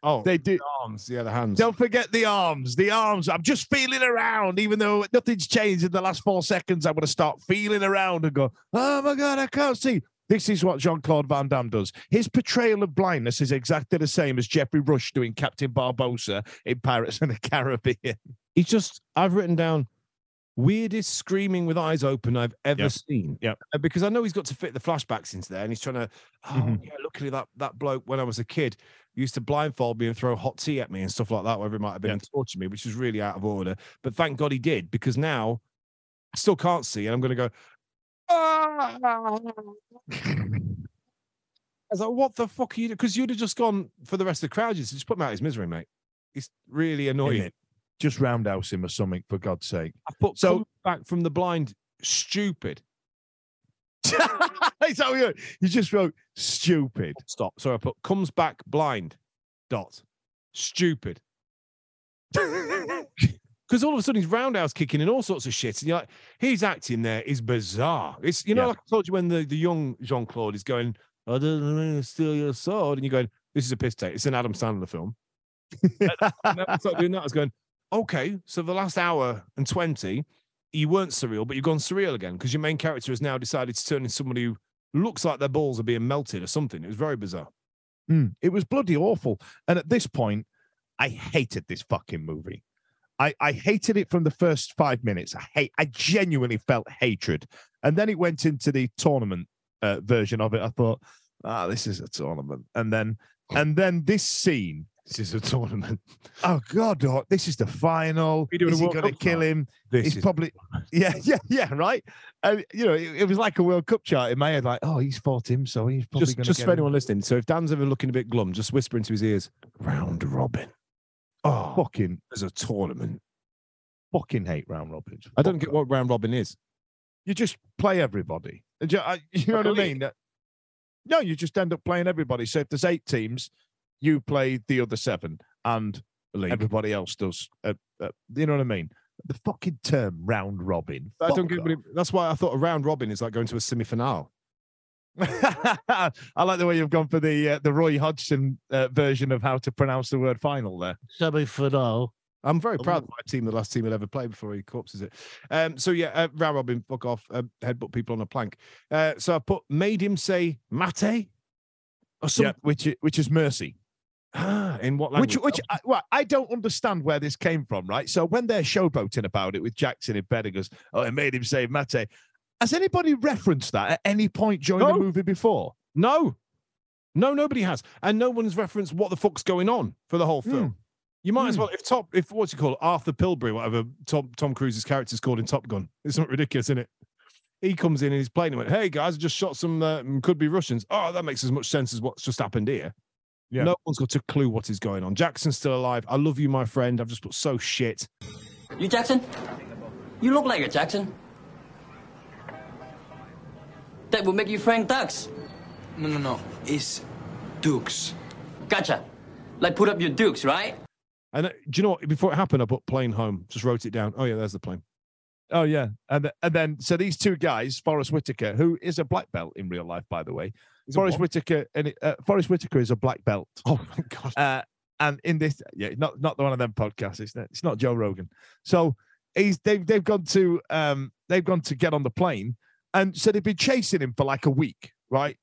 Oh, They do. arms, yeah, the hands. Don't forget the arms. The arms. I'm just feeling around, even though nothing's changed in the last four seconds. I'm going to start feeling around and go, oh my God, I can't see. This is what Jean Claude Van Damme does. His portrayal of blindness is exactly the same as Geoffrey Rush doing Captain Barbossa in Pirates of the Caribbean. He's just, I've written down weirdest screaming with eyes open I've ever Yep. seen. Yep. Uh, Because I know he's got to fit the flashbacks into there and he's trying to, oh, Mhm. yeah, luckily that, that bloke when I was a kid used to blindfold me and throw hot tea at me and stuff like that, wherever it might have been, Yeah. and torture me, which was really out of order. But thank God he did because now I still can't see and I'm going to go, ah. I was like, what the fuck are you? Doing? Because you'd have just gone for the rest of the crowd. Just just put him out of his misery, mate. It's really annoying. Just roundhouse him or something, for God's sake. I put So- back from the blind. Stupid. Is that you, you just wrote stupid. Stop. Sorry, I put comes back blind. Dot. Stupid. Because all of a sudden he's roundhouse kicking and all sorts of shit, and you're like, his acting there is bizarre. It's you know, Yeah. like I told you when the the young Jean Claude is going, I don't want to steal your sword, and you're going, this is a piss take. It's an Adam Sandler film. Started doing that. I was going, okay, so the last hour and 20, you weren't surreal, but you've gone surreal again because your main character has now decided to turn into somebody who looks like their balls are being melted or something. It was very bizarre. Mm, it was bloody awful. And at this point, I hated this fucking movie. I, I hated it from the first five minutes. I hate. I genuinely felt hatred, and then it went into the tournament uh, version of it. I thought, ah, this is a tournament, and then and then this scene. This is a tournament. Oh God, oh, this is the final. Is he going to kill him? This He's is probably, yeah, yeah, yeah, right. And you know, it, it was like a World Cup chart in my head. Like, oh, he's fought him, so he's probably just, going to just for him. anyone listening. So if Dan's ever looking a bit glum, just whisper into his ears, round robin. Oh, oh Fucking, there's a tournament. fucking hate round robins. I don't get what round robin is. you just play everybody. And ju- I- You know what I mean? No, you just end up playing everybody. So if there's eight teams, you play the other seven, and league. everybody else does. Uh, uh, you know what I mean? The fucking term round robin. I don't fuck get it, that's why I thought a round robin is like going to a semi finale. I like the way you've gone for the uh, the Roy Hodgson uh, version of how to pronounce the word final there. Semi finale. I'm very proud of my team, the last team he'll ever play before he corpses it. Um, so yeah, uh, round robin, fuck off, uh, headbutt people on a plank. Uh, so I put made him say mate. Or some, yeah, which which is mercy. In what language? Which which I, well, I don't understand where this came from, right? So when they're showboating about it with Jackson in bed, and goes, "Oh, it made him save Mate." Has anybody referenced that at any point during No. the movie before? No, no, nobody has, and no one's referenced what the fuck's going on for the whole film. You might as Hmm. well, if Top, if what's he called, Arthur Pilbury, whatever Tom Tom Cruise's character's called in Top Gun. It's not ridiculous, isn't it? He comes in and he's playing and went, "Hey guys, I just shot some uh, could be Russians." Oh, that makes as much sense as what's just happened here. Yeah. No one's got a clue what is going on. Jackson's still alive. I love you, my friend. I've just put so shit. You Jackson? You look like a Jackson. That would make you Frank Dux. No, no, no. It's Dukes. Gotcha. Like put up your dukes, right? And uh, do you know what? Before it happened, I put plane home. Just wrote it down. Oh yeah, there's the plane. Oh yeah, and th- and then so these two guys, Forest Whitaker, who is a black belt in real life, by the way. It Forest? Whitaker and it- uh, Forest Whitaker is a black belt. Oh my god. Uh, and in this, yeah, not not the one of them podcasts. It's not, it's not Joe Rogan. So he's they've they've gone to um they've gone to get on the plane, and so they've been chasing him for like a week, right?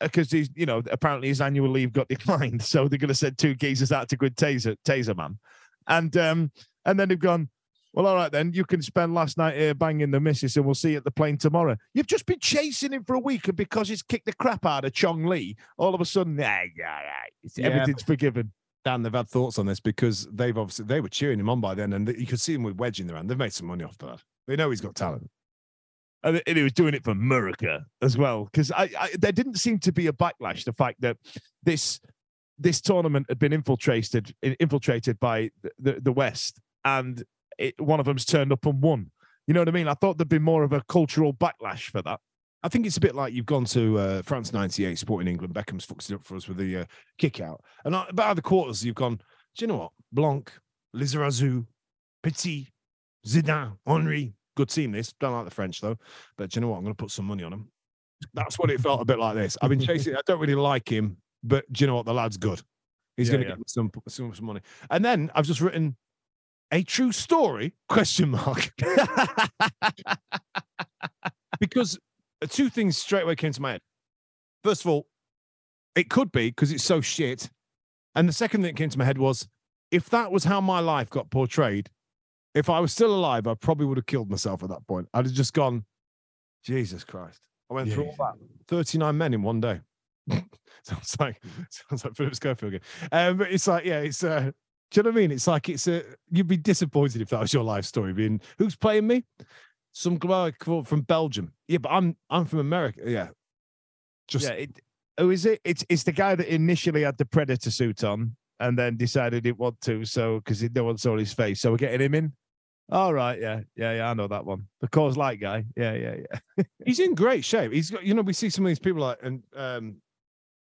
Because he's you know apparently his annual leave got declined, so they're going to send two geezers out to good taser taser man, and um and then they've gone. Well, all right then. You can spend last night here banging the missus, and we'll see you at the plane tomorrow. You've just been chasing him for a week, and because he's kicked the crap out of Chong Li, all of a sudden, yeah, yeah, yeah, Yeah, everything's forgiven. Dan, they've had thoughts on this because they've obviously they were cheering him on by then, and you could see him with Wedge in their hand. They've made some money off that. They know he's got talent. and, and he was doing it for America as well. Because I, I, there didn't seem to be a backlash. The fact that this this tournament had been infiltrated infiltrated by the, the, the West, and it, one of them's turned up and won. You know what I mean? I thought there'd be more of a cultural backlash for that. I think it's a bit like you've gone to uh, France '98, supporting England. Beckham's fucked it up for us with the uh, kick out, and about the quarters, you've gone. Do you know what? Blanc, Lizarazu, Petit, Zidane, Henry. Good team. This don't like the French though, but do you know what? I'm going to put some money on them. That's what it felt a bit like. This. I've been chasing. I don't really like him, but do you know what? The lad's good. He's Yeah, going to yeah. get some, some some money. And then I've just written a true story question mark because two things straight away came to my head. First of all, it could be because it's so shit. And the second thing that came to my head was if that was how my life got portrayed, if I was still alive, I probably would have killed myself at that point. I'd have just gone, Jesus Christ. I went through all that. 39 men in one day. sounds like sounds like Philip Schofield again. Um, but it's like, yeah, it's uh do you know what I mean? It's like it's a you'd be disappointed if that was your life story. Being who's playing me? Some guy from Belgium. Yeah, but I'm I'm from America. Yeah. Just yeah. It, oh, is it? It's it's the guy that initially had the predator suit on and then decided he didn't want to, so because no one saw his face, so we're getting him in. All right, yeah, yeah, yeah. I know that one. The cause light guy. Yeah, yeah, yeah. he's in great shape. He's got, you know, we see some of these people like, and um,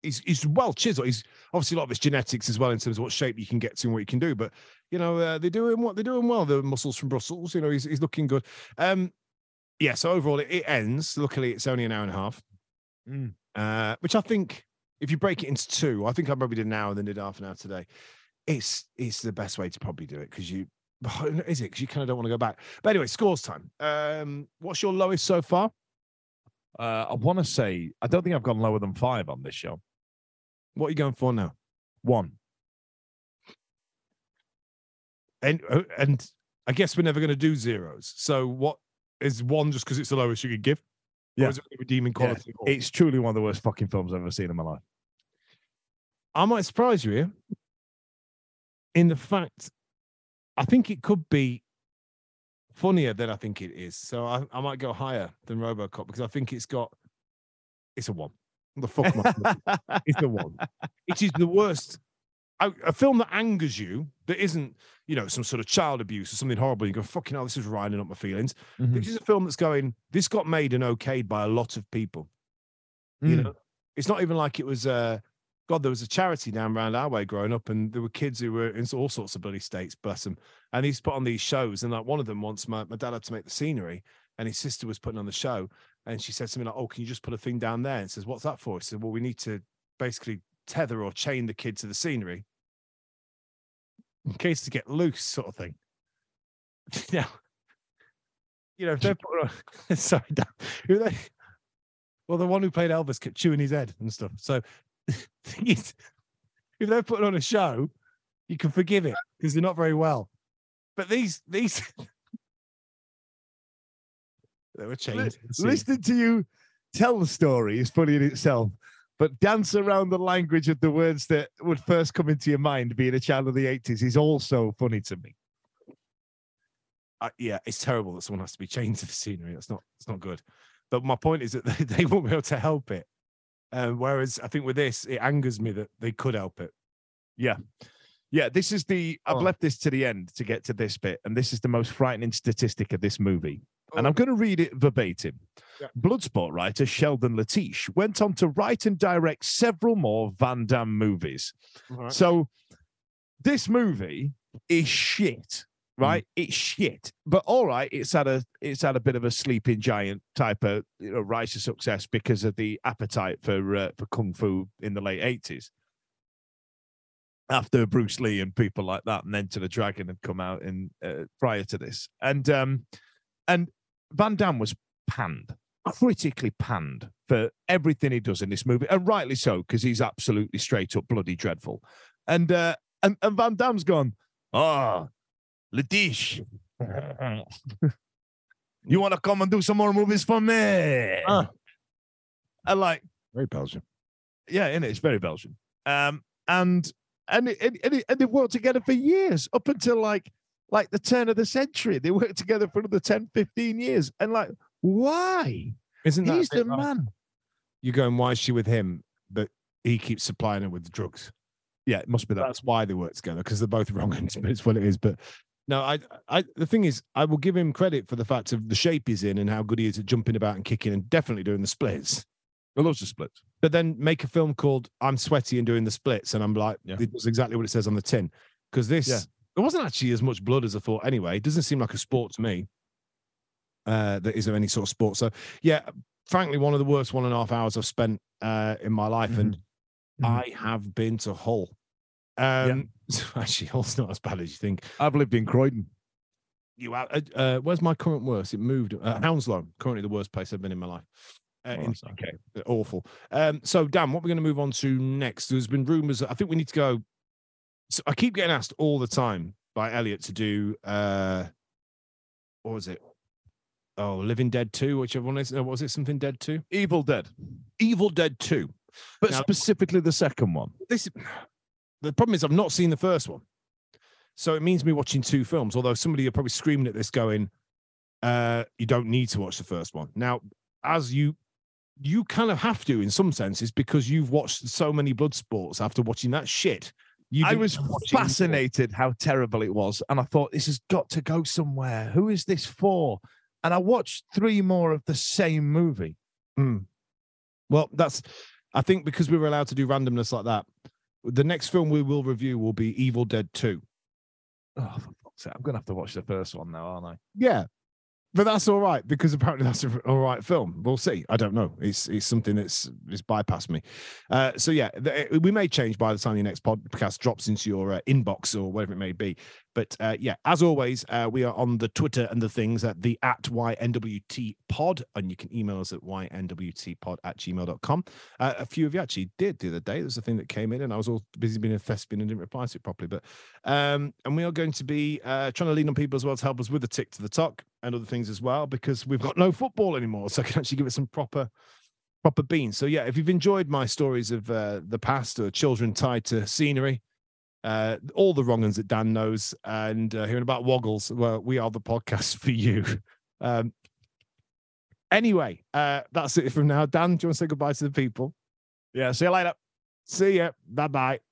he's he's well chiseled. He's obviously a lot of his genetics as well in terms of what shape you can get to and what you can do. But you know, uh, they're doing what they're doing well. The muscles from Brussels. You know, he's he's looking good. Um, yeah. So overall, it, it ends. Luckily, it's only an hour and a half. Mm. Uh, which I think, if you break it into two, I think I probably did an hour and then did half an hour today. It's it's the best way to probably do it because you. Is it? Because you kind of don't want to go back. But anyway, scores time. Um, what's your lowest so far? Uh, I want to say I don't think I've gone lower than five on this show. What are you going for now? One. And uh, and I guess we're never going to do zeros. So what is one just because it's the lowest you could give? Yeah. Or is it redeeming quality? Or- It's truly one of the worst fucking films I've ever seen in my life. I might surprise you here in the fact I think it could be funnier than I think it is. So I, I might go higher than Robocop because I think it's got it's a one. The fuck am I- it's a one. It is the worst. A, a film that angers you, that isn't, you know, some sort of child abuse or something horrible. You go, fucking hell, this is riding up my feelings. Mhm. This is a film that's going, this got made and okayed by a lot of people. You Mm. know, it's not even like it was, uh, God, there was a charity down around our way growing up, and there were kids who were in all sorts of bloody states, bless them. And he's put on these shows. And like one of them once, my, my dad had to make the scenery, and his sister was putting on the show. And she said something like, Oh, can you just put a thing down there? And says, What's that for? He said, Well, we need to basically tether or chain the kid to the scenery in case to get loose, sort of thing. now, you know, if they're on, sorry, Dan, they- well, the one who played Elvis kept chewing his head and stuff. So thing is, if they're putting on a show, you can forgive it because they're not very well. But these these they were changed. Listening to you tell the story is funny in itself, but dance around the language of the words that would first come into your mind being a child of the 80s is also funny to me. uh, yeah, it's terrible that someone has to be chained to the scenery. That's not it's not good. But my point is that they, they won't be able to help it. Um, whereas I think with this, it angers me that they could help it. Yeah. Yeah, this is the I've Oh. left this to the end to get to this bit, and this is the most frightening statistic of this movie. And. I'm going to read it verbatim. Yeah. Bloodsport writer Sheldon Lettich went on to write and direct several more Van Damme movies. So this movie is shit, right? It's shit. But all right, it's had a it's had a bit of a sleeping giant type of you know, rise to success because of the appetite for uh, for kung fu in the late eighties. After Bruce Lee and people like that, and then to the Dragon had come out in uh, prior to this, and um, and Van Damme was panned, critically panned for everything he does in this movie, and rightly so because he's absolutely straight up bloody dreadful. And uh, and, and Van Damme's gone, oh, Lettich, you want to come and do some more movies for me? Ah. And like, Very Belgian. yeah, in it, it's very Belgian. Um, and and it, and, and, it, and they worked together for years up until like like the turn of the century. They worked together for another 10, 15 years. And like, why? Isn't that He's the like- man. You're going, why is she with him? But he keeps supplying her with the drugs. Yeah, it must be that. That's why they work together because they're both wrong. and It's what it is. But no, I, I, the thing is, I will give him credit for the fact of the shape he's in and how good he is at jumping about and kicking and definitely doing the splits. I loves the splits. But then make a film called I'm Sweaty and Doing the Splits, and I'm like, Yeah. it does exactly what it says on the tin. Because this, Yeah. There wasn't actually as much blood as I thought. Anyway, it doesn't seem like a sport to me. Uh, that is of any sort of sport. So yeah, frankly, one of the worst one and a half hours I've spent uh in my life, and Mhm. I have been to Hull. Um, actually, Hull's not as bad as you think. I've lived in Croydon. You are, uh, uh, where's my current worst? It moved. Uh, Hounslow, currently the worst place I've been in my life. Uh, Oh, in that's the UK. They're awful. Um, so Dan, what we're going to move on to next? There's been rumours. I think we need to go. So I keep getting asked all the time by Elliot to do. uh What was it? Oh, Living Dead Two, whichever one is. Uh, was it? Something Dead Two? Evil Dead. Evil Dead Two. But Now- specifically the second one. This the problem is I've not seen the first one, so it means me watching two films. Although somebody are probably screaming at this, going, uh, "You don't need to watch the first one." Now, as you you kind of have to in some senses because you've watched so many blood sports after watching that shit. You I was watch it anymore. fascinated how terrible it was. And I thought, this has got to go somewhere. Who is this for? And I watched three more of the same movie. Hmm. Well, that's I think because we were allowed to do randomness like that. The next film we will review will be Evil Dead Two. Oh, for fuck's sake. I'm going to have to watch the first one now, aren't I? Yeah. But that's all right because apparently that's an all right film. We'll see. I don't know. It's it's something that's it's bypassed me. Uh, so yeah, the, we may change by the time the next podcast drops into your uh, inbox or whatever it may be. But uh, yeah, as always, uh, we are on the Twitter and the things at the at YNWT pod, and you can email us at YNWTpod at gmail.com. Uh, a few of you actually did the other day. There's a thing that came in, and I was all busy being a thespian and didn't reply to it properly. But um, and we are going to be uh, trying to lean on people as well to help us with the tick to the talk and other things as well because we've got no football anymore, so I can actually give it some proper proper beans. So yeah, if you've enjoyed my stories of uh, the past or children tied to scenery, uh, all the wrong ones that Dan knows, and uh, hearing about Woggles, well, we are the podcast for you. Um, anyway, uh, that's it from now. Dan, do you want to say goodbye to the people? Yeah, see you later. See ya. Bye bye.